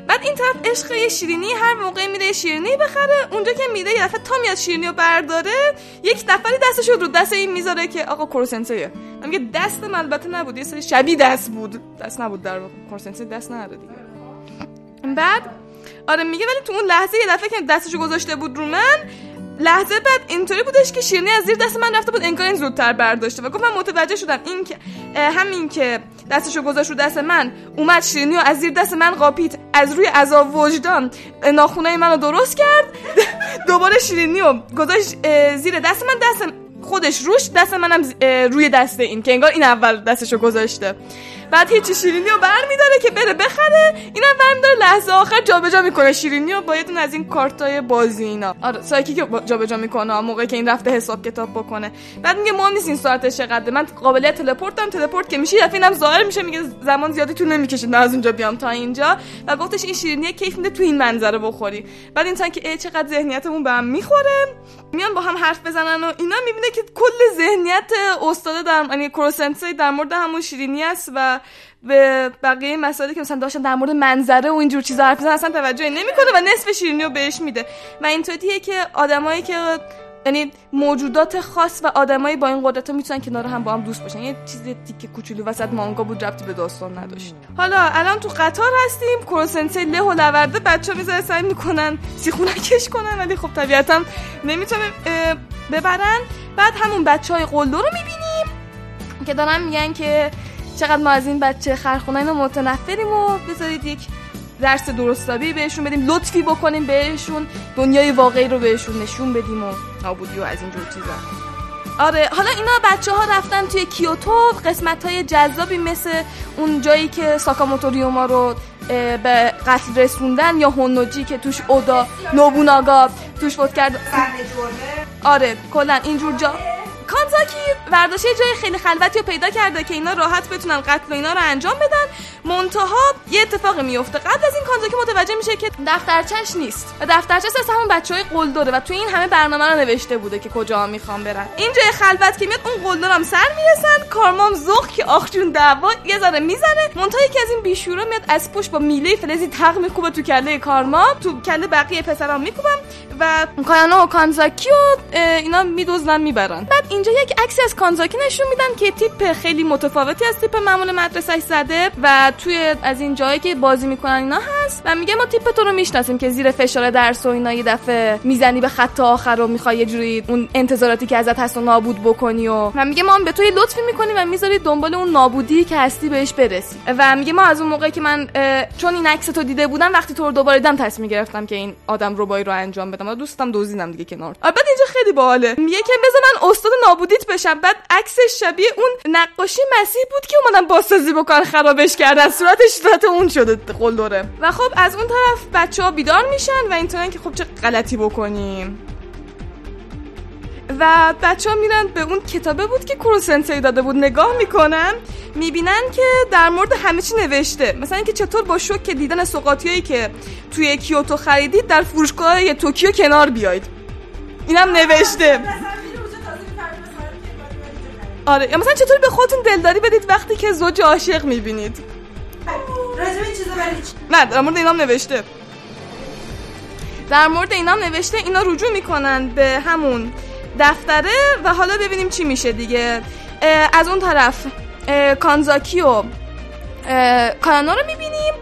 Speaker 8: بعد این طرف عشق یه شیرینی هر موقع میره شیرینی بخره اونجا که میره یه دفعه تا میاد شیرینی رو برداره یک نفری دستش رو دست این می‌ذاره که آقا کروسنسیه من میگه دست من البته نبود یه سری شبیه دست بود. دست نبود در واقع دست نداره دیگه. بعد آره میگه ولی تو اون لحظه یه دفعه که دستشو گذاشته بود رو من لحظه بعد اینطوری بودش که شیرینی از زیر دست من رفته بود انگار این زودتر برداشته. و گفت من متوجه شدم این که همین که دستشو گذاشت رو دست من اومد شیرینی رو از زیر دست من قاپید از روی عذاب وجدان. ناخونای منو درست کرد. *laughs* دوباره شیرینی رو گذاشت زیر دست من دست خودش روش دست منم روی دست این که انگار این اول دستشو گذاشته. بعد هیچی شیرینی رو برمیداره که بره بخره. اینم برمیداره لحظه آخر جابجا می‌کنه شیرینی رو با یه از این کارتای بازی اینا. آره سایکیک رو جابجا می‌کنه موقعی که این رفته حساب کتاب بکنه. بعد میگه مهم نیست این ساعتش چقدره. من قابلیت تلپورتم تلپورت که میشه دفعه اینم ظاهر میشه میگه زمان زیادی طول نمی‌کشه نه از اونجا بیام تا اینجا. و گفتش این شیرینی کیف میده تو این منظره بخوری. بعد اینسان که چقدر ذهنیتمون به هم می‌خوره. میان با هم حرف بزنن و اینا می‌بینه که کل ذهنیت استاد در یعنی کروسنسی در مورد همون شیرینی است و به بقیه مسائلی که مثلا داشتن در مورد منظره و اینجور چیزا حرف اصلا توجهی نمی‌کنه و نصف شیرینی رو بهش میده. و اینطوریه که آدمایی که یعنی موجودات خاص و آدمایی با این قدرت می‌تونن کنار هم با هم دوست باشن. یه چیز تیکه کوچولو وسط مانگا بود ربطی به داستان نداشت. حالا الان تو قطار هستیم کروسنسی له و لورده بچه می‌ذاره سعی می‌کنن سیخونکش کنن ولی خب طبیعتا نمی‌تونه ببرن. بعد همون بچه های قلدر رو می‌بینیم که دارن میگن که چقدر ما از این بچه خرخونه اینا متنفریم و بذارید یک درس درستابی بهشون بدیم لطفی بکنیم بهشون دنیای واقعی رو بهشون نشون بدیم و نابودی و از اینجور چیزا. آره حالا اینا بچه ها رفتن توی کیوتو قسمت های جذابی مثل اون جایی که ساکاموتو ریوما رو به قتل رسوندن یا هونوجی که توش اودا نوبوناگا توش فوت کرد. آره کلا اینجور جا. کانزاکی ورداشت یه جای خیلی خلوتی رو پیدا کرده که اینا راحت بتونن قتل و اینا رو انجام بدن. منتها یه اتفاقی میفته. قبل از این کانزاکی متوجه میشه که دفترچش نیست. و دفترچه از همون بچه های قلدره و توی این همه برنامه رو نوشته بوده که کجا می‌خوام برن. این جای خلوت که میاد اون قلدر هم سر می‌رسن. کارمام ذوق که آخ جون دعوا یه ذره می‌زنه. منتها یکی از این بیشورا میاد از پشت با میله فلزی تق میکوبه تو کله کارما. تو کله بقیه پسرام میکوبم. و کایانا و کانزاکی و اینا میدوزنن می‌برن. بعد اینجا یک عکسی از کانزاکی نشون میدن که تیپ خیلی متفاوتی از تیپ معمول مدرسهش زده و توی از این جایی که بازی می‌کنن اینا هست و میگه ما تیپ تو رو می‌شناسیم که زیر فشار درس و اینا یه دفعه می‌زنی به خط آخر و می‌خوای یه جوری اون انتظاراتی که ازت هست و نابود بکنی و و میگه ما هم به تو یه لطفی می‌کنیم و می‌ذاری دنبال اون نابودی که هستی بهش برسی. و میگه ما از اون موقعی که من چون این عکس تو دیده بودم وقتی تو رو دوباره دیدم تصمیم گرفتم که این آدم ربایی رو انجام بدم. و دوستم دزدیدم دیگه کنار. بعد اینجا خیلی باحاله. میگه که بذار من استاد نابودیت بشم. بعد عکسش شبیه اون نقاشی مسیح بود که اومدن بازسازی بکنن خرابش کردن صورتش صورت اون شده قلدره. و خب از اون طرف بچه ها بیدار میشن و اینطورن که خب چه غلطی بکنیم. و بچه ها میرن به اون کتابه بود که کروسنسی داده بود نگاه می‌کنن می‌بینن که در مورد همه چی نوشته. مثلا اینکه چطور با شوک دیدن سوقاتیایی که توی کیوتو خریدید در فروشگاه توکیو کنار بیاید. اینم نوشته. آره مثلا چطور به خودتون دلداری بدید وقتی که زوج عاشق می‌بینید.
Speaker 5: راجب چیزا ولی؟
Speaker 8: نه در مورد اینام نوشته. در مورد اینام نوشته اینا رجوع می‌کنن به همون دفتره و حالا ببینیم چی میشه دیگه. از اون طرف کانزاکی و کانانا رو می‌بینیم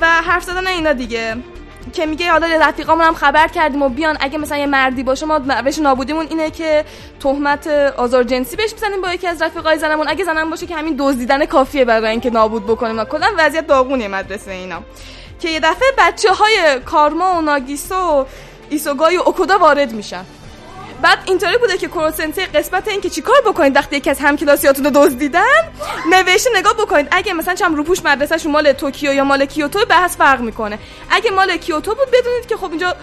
Speaker 8: و حرف زدن اینا دیگه. که میگه حالا رفیقامون هم خبر کردیم و بیان اگه مثلا یه مردی باشه ما روش نابودیمون اینه که تهمت آزار جنسی بهش می‌زنیم با یکی از رفیقای زنمون. اگه زنم باشه که همین دزدیدن کافیه برای اینکه نابود بکنیم. کلا وضعیت داغونه مدرسه اینا. که یه دفعه بچه های کارما و ناگیسا و ایسوگای و اوکودا وارد میشن. بعد اینطوری بوده که کروسنسی قسمت این که چیکار بکنید وقتی یکی از همکلاسیاتون رو دزدیدن؟ نوشته نگاه بکنید. اگه مثلا چم روپوش مدرسهشون مال توکیو یا مال کیوتو بحث فرق می‌کنه. اگه مال کیوتو بود بدونید که خب اینجا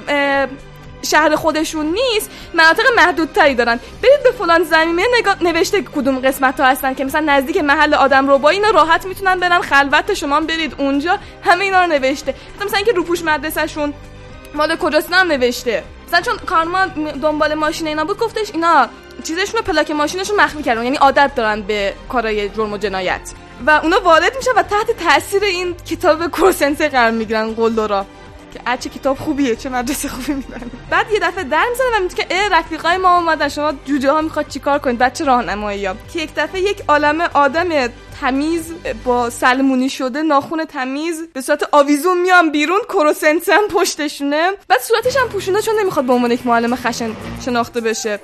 Speaker 8: شهر خودشون نیست مناطق محدودتری دارن. برید به فلان زمینه نگاه نوشته کدوم قسمت ها هستن که مثلا نزدیک محل آدم رو با اینا راحت می‌تونن برن خلوت شما برید اونجا. همه اینا رو نوشته. مثلا اینکه روپوش مدرسهشون مال کجاست هم نوشته. مثلا چون کارما دنبال ماشین اینا بود گفتش اینا چیزشون پلاک ماشینشون مخفی کردن یعنی عادت دارن به کارهای جرم و جنایت و اونا وارد میشن و تحت تاثیر این کتاب کروسنسه قرار می‌گیرن قلدرا که اه چه کتاب خوبیه چه مدرسه خوبی می‌برن بعد یه دفعه در می‌زنه و میگه که اه رفیقای ما اومدن شما جوجه ها می‌خواد چیکار کنید بچه راهنمایی ها که یک دفعه یک عالم آدم تمیز با سلمونی شده ناخون تمیز به صورت آویزون میان بیرون کروسنس هم پشتشونه. بعد صورتش هم پوشونده چون نمی‌خواد به عنوان یک معلم خشن شناخته بشه.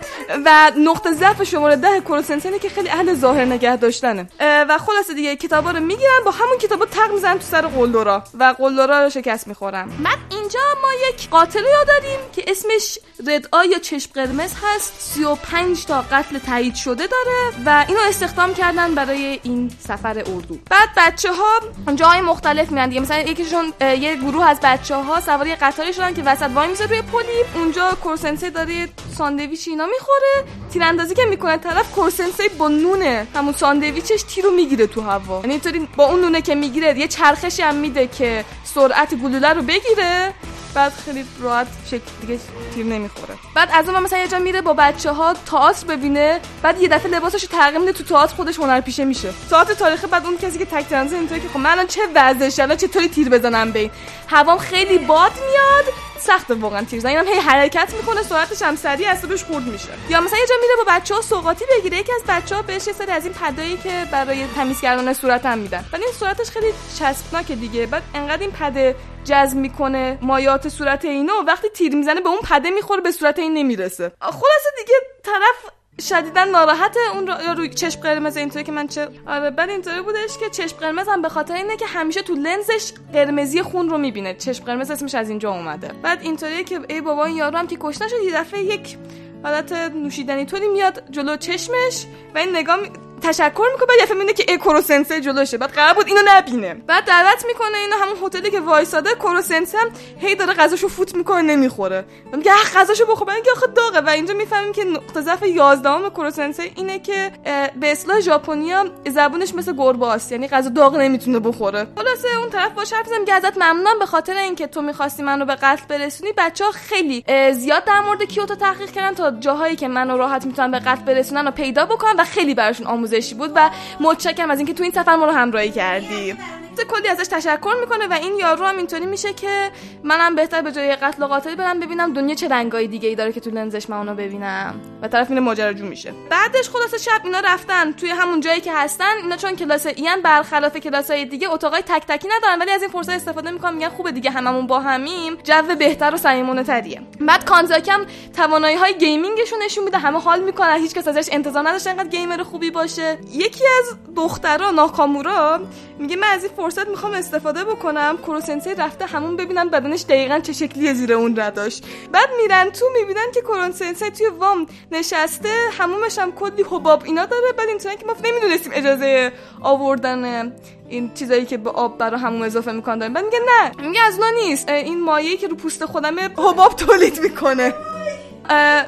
Speaker 8: و نقطه ضعف شماره ده کروسنس اینه که خیلی اهل ظاهر نگه داشتنه. و خلاصه دیگه کتابا رو می‌گیرن با همون کتابا تق می‌زنن تو سر قلدرا. و قلدرا رو شکست می‌خورن بعد اینجا ما یک قاتل رو داریم که اسمش رد آی یا چشم قرمز هست. 35 تا قتل تایید شده داره و اینو استخدام کردن برای این سفر اردو. بعد بچه ها جای مختلف میرن دیگه. مثلا یکیشون یه گروه از بچه ها سوار قطاری شدن که وسط وایمیسه روی پلی. اونجا کوروسنسی داره ساندویچ اینا می‌خوره. تیراندازی که می‌کنه طرف کوروسنسی با نونه. همون ساندویچش تیرو می‌گیره تو هوا. یعنی با اون نونه که می‌گیره یه چرخشی هم میده که سرعت گلوله رو بگیره. بعد خیلی راحت شکل دیگه تیر نمی‌خوره. بعد از اون مثلا یه جا میره با بچه ها تئاتر ببینه بعد یه دفعه لباسش تغییر میده تو تئاتر خودش هنرپیشه میشه. تئاتر تاریخی بعد اون کسی که تک‌تیراندازه اینطوری که خب من الان چه وضعش الان چطوری تیر بزنم به این؟ هوام خیلی باد میاد سخت واقعا تیر اینم هی حرکت می‌کنه سرعتش هم سریع روش خورد میشه. یا مثلا یه جا میره با بچه ها سوغاتی بگیره یکی از بچه ها بهش یه سری از این پدایی که برای تمیز کردن صورت هم میدن. ولی این صورتش خیلی چسبناکه دیگه. بعد انقدر این پده جذب می‌کنه مایات صورت اینو وقتی تیر می‌زنه به اون پده می‌خوره به صورت این نمی‌رسه. خلاصه دیگه طرف شدیدا ناراحت اون رو, روی چشم قرمز اینطوری که من چه آره بعد اینطوری بودش که چشم قرمز هم به خاطر اینه که همیشه تو لنزش قرمزی خون رو می‌بینه چشم قرمز اسمش از اینجا اومده بعد اینطوریه که ای بابا این یارو هم که کشته شد یه دفعه یک حالت نوشیدنی طوری میاد جلو چشمش و این نگاه. تشکر می‌کنه. بعد یه می‌بینه که ای کروسنسه جلوشه. بعد قرار بود اینو نبینه. بعد دعوت می‌کنه اینو همون هتلی که وایساده. کروسنسه هم هی داره غذاشو فوت می‌کنه نمی‌خوره. میگه اه غذاشو بخور. بعد آخه داغه. و اینجا می‌فهمیم که نقطه ضعف 11 کروسنسه اینه که به اصطلاح ژاپنیا زبونش مثل گربه است. یعنی غذا داغ نمی‌تونه بخوره. خلاصه اون طرف باش حرف ازت ممنونم به خاطر اینکه تو می‌خواستی منو به قتل برسونی. بچه ها خیلی زیاد در مورد کیوتو تحقیق کردن تا جاهایی که منو راحت می‌تونن به قتل برسونن و پیدا بکنن و خیلی براشون آموزشی بود و متشکرم از اینکه تو این سفر ما رو همراهی کردی. کلی ازش تشکر می‌کنه و این یارو هم اینطوری میشه که منم بهتر به جای قتل و قاتل برم ببینم دنیا چه رنگای دیگه ای داره که تو لنزش من اونو ببینم. و طرف اینو ماجراجو میشه. بعدش خلاصه شب اینا رفتن توی همون جایی که هستن. اینا چون کلاس این برخلاف کلاسای دیگه اتاقای تک تکی ندارن ولی از این فرصت استفاده می‌کنن میگن خوبه دیگه هممون با همیم. جو بهتر و صمیمانه تریه. بعد کانزاکی هم توانایی های gaming شون نشون میده. همه حال می‌کنن. هیچ کس ازش انتظار نداشت انقدر gamer خوبی باشه. یکی از دخترها ناکامورا میگه من از این فرصت می‌خوام استفاده بکنم. کوروسنسی رفته حموم ببینم بدنش دقیقا چه شکلیه زیر اون رداش. بعد میرن تو می‌بینن که کوروسنسی توی وان نشسته. حمومش هم کلی حباب اینا داره. بعد اینطوری که ما نمی‌دونستیم اجازه آوردن این چیزایی که به آب برا حموم اضافه می‌کنن داریم بعد میگه نه میگه از اونا نیست. این مایعی که رو پوست خودمه حباب تولید می‌کنه.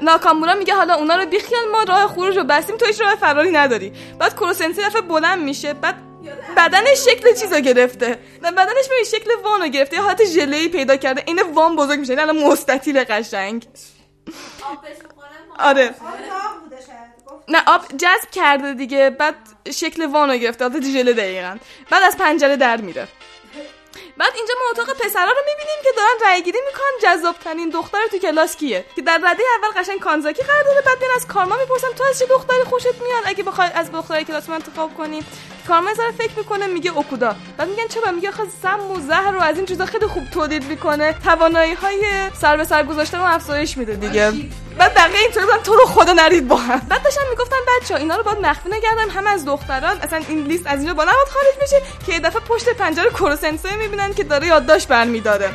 Speaker 8: ناکامورا میگه حالا اونا رو بیخیال ما راه خروج رو بستیم تو هیچ راه فراری نداری. بعد کروسنسی دفعه بلند میشه. بعد بدنش شکل چیزا گرفته. بدنش به شکل وانو گرفته. یه حالت ژله پیدا کرده. این وان بزرگ میشه. الان مستطیل قشنگ. آره. نه آب جذب کرده دیگه. بعد شکل وانو گرفته. حالت ژله دقیقا. بعد از پنجره در میره. بعد اینجا ما اتاق پسرا رو می‌بینیم که دارن رای گیری می‌کنن. جذاب ترین دختر تو کلاس کیه؟ که در رده اول قشنگ کانزاکی قرار داره بعد از کارما می‌پرسن تو از چه دختری خوشت میاد؟ اگه بخوای از دخترای کلاس من انتخاب کنی. کارما یه ذره فکر می‌کنه میگه اوکودا. بعد میگن چرا؟ میگه آخه سم و زهر و از این چیزا خیلی خوب تولید می‌کنه. توانایی های سر به سر گذاشتن رو افزایش میده دیگه. بعد بقیه اینطوری بودن تو رو خدا نرید با هم. بعد داشتن می‌گفتن بچه اینا رو باید مخفی نگردن. هم از دختران اصلا این لیست از اینجا با نباید خارج بشه که یه دفعه پشت پنجره کروسنسه می‌بینن که داره یادداشت برمیداره.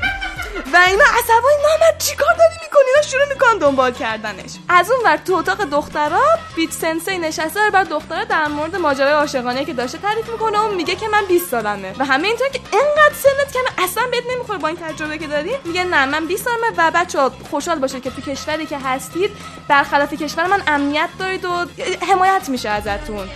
Speaker 8: و اینا عصبانی نامد چیکار داری می‌کنی؟ اینا شروع می‌کنن دنبال کردنش. از اون ور تو اتاق دخترا بیت سنسی نشسته بر دخترا در مورد ماجرای عاشقانه که داشته تعریف می‌کنه و میگه که من 20 سالمه. و همه اینطور که انقدر سنت کمه اصلا بهت نمی‌خوره با این تجربه که داری. میگه نه من 20 سالمه و بچه خوشحال باشه که تو کشوری که هستید برخلاف کشور من امنیت دارید و حمایت میشه ازتون.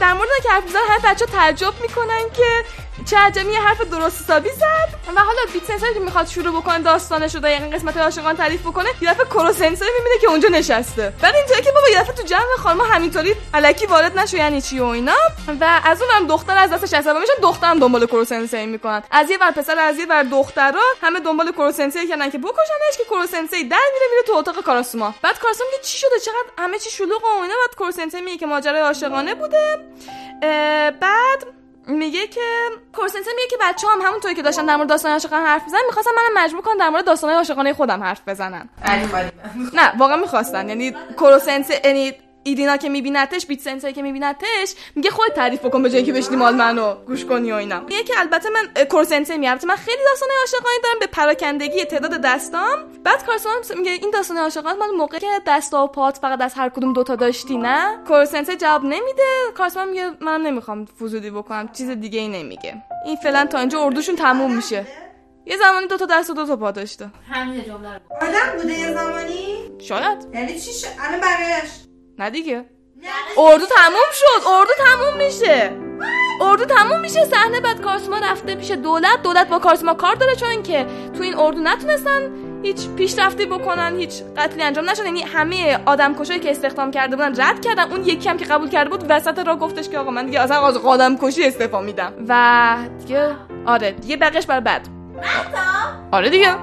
Speaker 8: در مورد که حرف می‌زنن همه تعجب می‌کنن که چه عجمی حرف درست حسابی زد. و حالا بیت سنسر که می‌خواد شروع بکنه داستانش رو در این قسمت عاشقان تعریف بکنه یه دفعه کرو سنسر می‌بینه که اونجا نشسته. بعد اینطوری که بابا یه دفعه تو جمع خانم همینطوری الکی وارد نشو یعنی چی و اینا. و از اونم دختر از دستش عصبانی میشن دخترم دنبال کرو سنسر می‌کنن. از یه ور پسر از یه ور دخترا همه دنبال کرو سنسر کردن که بکشنش که کرو سنسر در میره میره تو اتاق کاراسوما. بعد کاراسوما میگه چی شده؟ چقدر همه چی شلوغ و اینا؟ بعد کرو سنسر میگه که ماجرای عاشقانه بوده. بعد میگه که کورسنسه میگه که بچه هم همونطوری که داشتن در مورد داستان عاشقانه حرف بزنن می‌خواستن منم مجبور کنن در مورد داستان عاشقانه خودم حرف بزنن نه واقعا می‌خواستن. یعنی کورسنسه یعنی ایدینا که میبینتش بیت سنسایی که میبینتش میگه خود تعریف بکن به جایی که بشینی مال منو گوش کنی و اینا. میگه که البته من کورسنسه البته من خیلی داستان عاشقانه دارم به پراکندگی تعداد دستام. بعد کارسون میگه این داستان عاشقانه مال موقعی که دستا و پات فقط از هر کدوم دوتا داشتی نه؟ کورسنسه جواب نمیده. کارسون میگه من نمی‌خوام فضولی بکنم چیز دیگه ای نمیگه. این فعلا تا اینجا اردوشون تموم میشه. یه زمانی دوتا دست و دوتا پا داشته.
Speaker 9: همین جمله رو.
Speaker 5: آدم بوده یه زمانی؟
Speaker 8: شاید.
Speaker 5: یعنی چی الان بقیه‌اش
Speaker 8: نه دیگه. اردو تموم شد. اردو تموم میشه. اردو تموم میشه. صحنه بعد کارسما رفته پیش دولت. دولت با کارسما کار داره چون که تو این اردو نتونستن هیچ پیشرفتی بکنن هیچ قتلی انجام نشد. یعنی همه آدم کشایی که استخدام کرده بودن رد کردن. اون یکی هم که قبول کرده بود وسط را گفتش که آقا من دیگه اصلا از آدم کشی استعفا میدم. و دیگه آره دیگه بقیش برای بعد آره دیگه.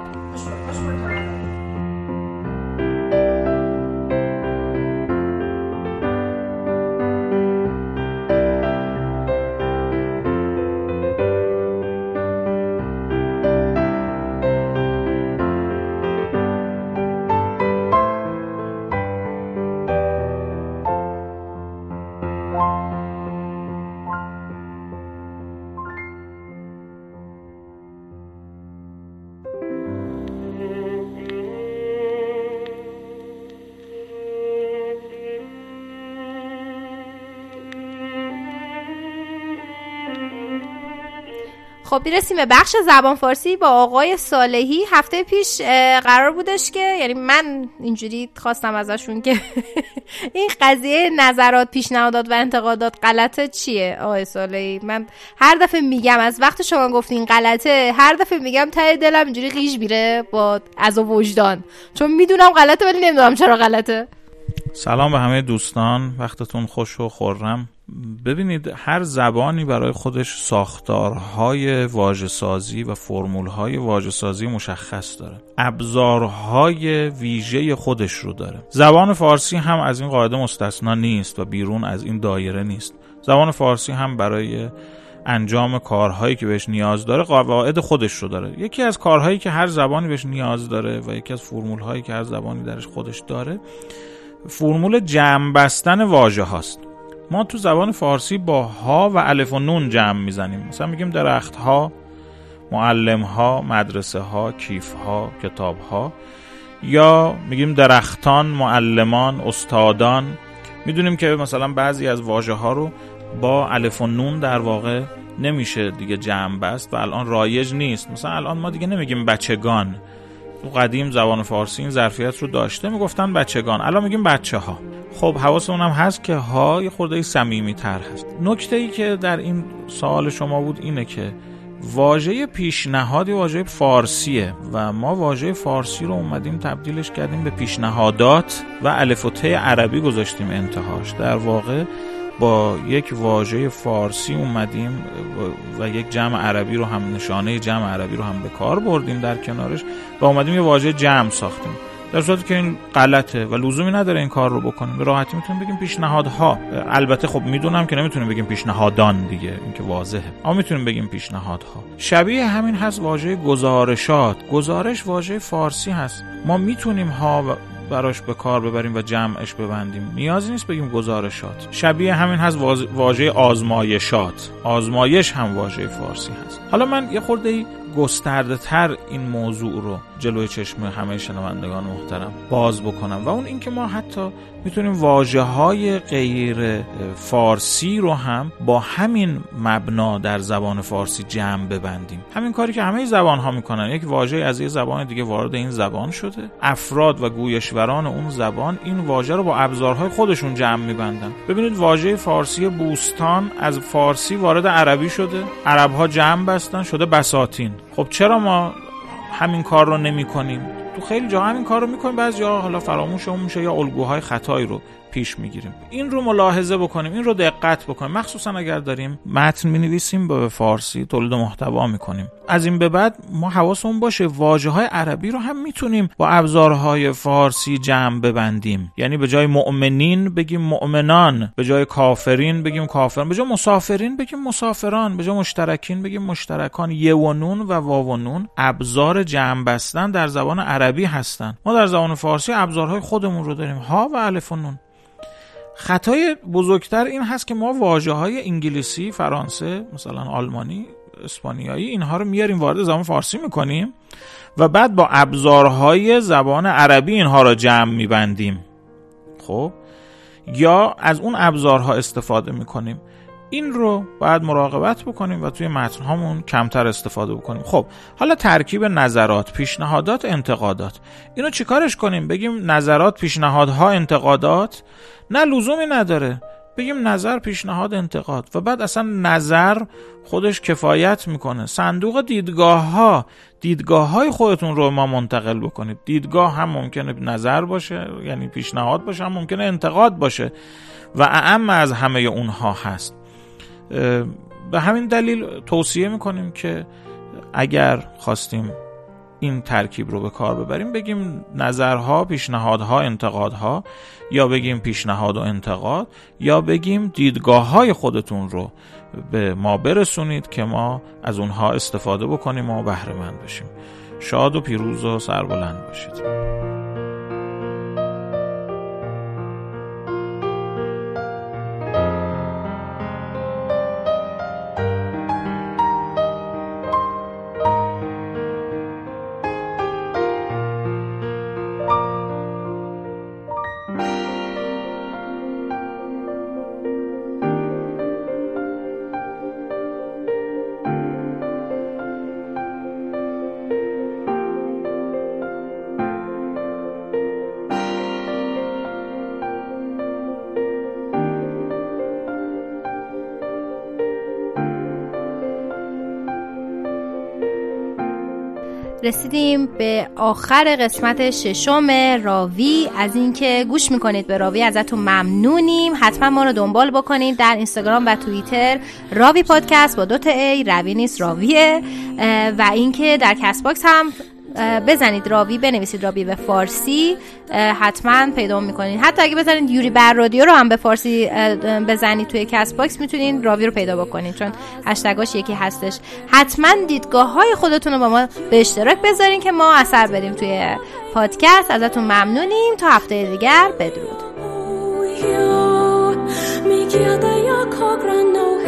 Speaker 1: خب می‌رسیم به بخش زبان فارسی. با آقای صالحی هفته پیش قرار بودش که یعنی من اینجوری خواستم ازشون که *laughs* این قضیه نظرات پیشنهادات و انتقادات غلطه چیه؟ آقای صالحی من هر دفعه میگم از وقت شما گفتین غلطه هر دفعه میگم ته دلم اینجوری قیش میره با از وجدان. چون می‌دونم غلطه ولی نمی‌دونم چرا غلطه.
Speaker 10: سلام به همه دوستان. وقتتون خوش و خورم ببینید هر زبانی برای خودش ساختارهای واژه سازی و فرمولهای واژه سازی مشخص داره. ابزارهای ویژه خودش رو داره. زبان فارسی هم از این قاعده مستثنا نیست و بیرون از این دایره نیست. زبان فارسی هم برای انجام کارهایی که بهش نیاز داره قواعد خودش رو داره. یکی از کارهایی که هر زبانی بهش نیاز داره و یکی از فرمولهایی که هر زبانی درش خودش داره فرمول جمع بستن واژه هاست. ما تو زبان فارسی با ها و الف و نون جمع می‌زنیم. مثلا میگیم درخت ها معلم ها مدرسه ها کیف ها کتاب ها یا میگیم درختان معلمان استادان. می‌دونیم که مثلا بعضی از واژه ها رو با الف و نون در واقع نمیشه دیگه جمع بست و الان رایج نیست. مثلا الان ما دیگه نمیگیم بچگان. تو قدیم زبان فارسی این ظرفیت رو داشته می‌گفتن بچگان. الان میگیم بچه ها خب حواسمون هم هست که ها یه خورده صمیمی تر هست. نکته ای که در این سوال شما بود اینه که واژه پیشنهادی واژه فارسیه و ما واژه فارسی رو اومدیم تبدیلش کردیم به پیشنهادات و الف و ت عربی گذاشتیم انتهاش. در واقع با یک واژه فارسی اومدیم و یک جمع عربی رو هم نشانه جمع عربی رو هم به کار بردیم در کنارش و اومدیم یه واژه جمع ساختیم. در صورتی که این غلطه و لزومی نداره این کار رو بکنیم. به راحتی می‌تونیم بگیم پیشنهادها. البته خب می‌دونم که نمی‌تونیم بگیم پیشنهادان دیگه این که واضحه. اما می‌تونیم بگیم پیشنهادها. شبیه همین هست واژه گزارشات. گزارش واژه فارسی هست. ما می‌تونیم ها براش به کار ببریم و جمعش ببندیم. نیازی نیست بگیم گزارشات. شبیه همین هست واژه آزمایشات. آزمایش هم واژه فارسی هست. حالا من یه خورده گسترده تر این موضوع رو جلوی چشم همه شنوندگان محترم باز بکنم و اون اینکه ما حتی می‌تونیم واجه های غیر فارسی رو هم با همین مبنا در زبان فارسی جمع ببندیم. همین کاری که همه زبان ها می‌کنن. یک واژه از یه زبان دیگه وارد این زبان شده. افراد و گویشوران اون زبان این واژه رو با ابزارهای خودشون جمع میبندن. ببینید واژه فارسی بوستان از فارسی وارد عربی شده. عرب ها جمع بستن شده بساتین. خب چرا ما همین کار رو نمی کنیم تو خیلی جا همین کار رو می‌کنیم بعضی حالا فراموشمون میشه یا الگوهای خطایی رو. پیش می‌گیریم. این رو ملاحظه بکنیم این رو دقت بکنیم. مخصوصا اگر داریم متن می‌نویسیم به فارسی تولید محتوا می‌کنیم. از این به بعد ما حواسمون باشه واژه های عربی رو هم می‌تونیم با ابزارهای فارسی جمع ببندیم. یعنی به جای مؤمنین بگیم مؤمنان به جای کافرین بگیم کافران به جای مسافرین بگیم مسافران به جای مشترکین بگیم مشترکان. یه و نون و واو و نون ابزار جمع بستن در زبان عربی هستن. ما در زبان فارسی ابزارهای خودمون رو داریم. ها و الف و نون. خطای بزرگتر این هست که ما واجه های انگلیسی، فرانسه، مثلا آلمانی، اسپانیایی اینها رو میاریم وارد زبان فارسی می‌کنیم و بعد با ابزارهای زبان عربی اینها رو جمع میبندیم. خب؟ یا از اون ابزارها استفاده می‌کنیم. این رو باید مراقبت بکنیم و توی متن هامون کمتر استفاده بکنیم. خب حالا ترکیب نظرات پیشنهادات انتقادات. اینو چیکارش کنیم؟ بگیم نظرات پیشنهادها انتقادات؟ نه لزومی نداره. بگیم نظر پیشنهاد انتقاد. و بعد اصلا نظر خودش کفایت می‌کنه. صندوق دیدگاه ها دیدگاه های خودتون رو ما منتقل بکنید دیدگاه هم ممکنه نظر باشه یعنی پیشنهاد باشه هم ممکنه انتقاد باشه. و اعم از همه اونها هست. به همین دلیل توصیه می‌کنیم که اگر خواستیم این ترکیب رو به کار ببریم بگیم نظرها پیشنهادها انتقادها یا بگیم پیشنهاد و انتقاد یا بگیم دیدگاه های خودتون رو به ما برسونید که ما از اونها استفاده بکنیم و بهره مند بشیم. شاد و پیروز و سربلند باشید.
Speaker 1: رسیدیم به آخر قسمت ششم راوی. از اینکه گوش می‌کنید به راوی ازتون ممنونیم. حتما ما رو دنبال بکنید در اینستاگرام و توییتر. راوی پادکست با دوتا a راوی نوشته راویه. و اینکه در Castbox هم بزنید راوی بنویسید راوی به فارسی حتما پیدا می‌کنید حتی اگه بزنید یوری بر رادیو رو هم به فارسی بزنید توی Castbox می‌تونید راوی رو پیدا بکنید چون هشتگاش یکی هستش. حتما دیدگاه های خودتون رو با ما به اشتراک بذارین که ما اثر بدیم توی پادکست. ازتون ممنونیم. تا هفته دیگر بدرود.
Speaker 11: میگه یا کابرانو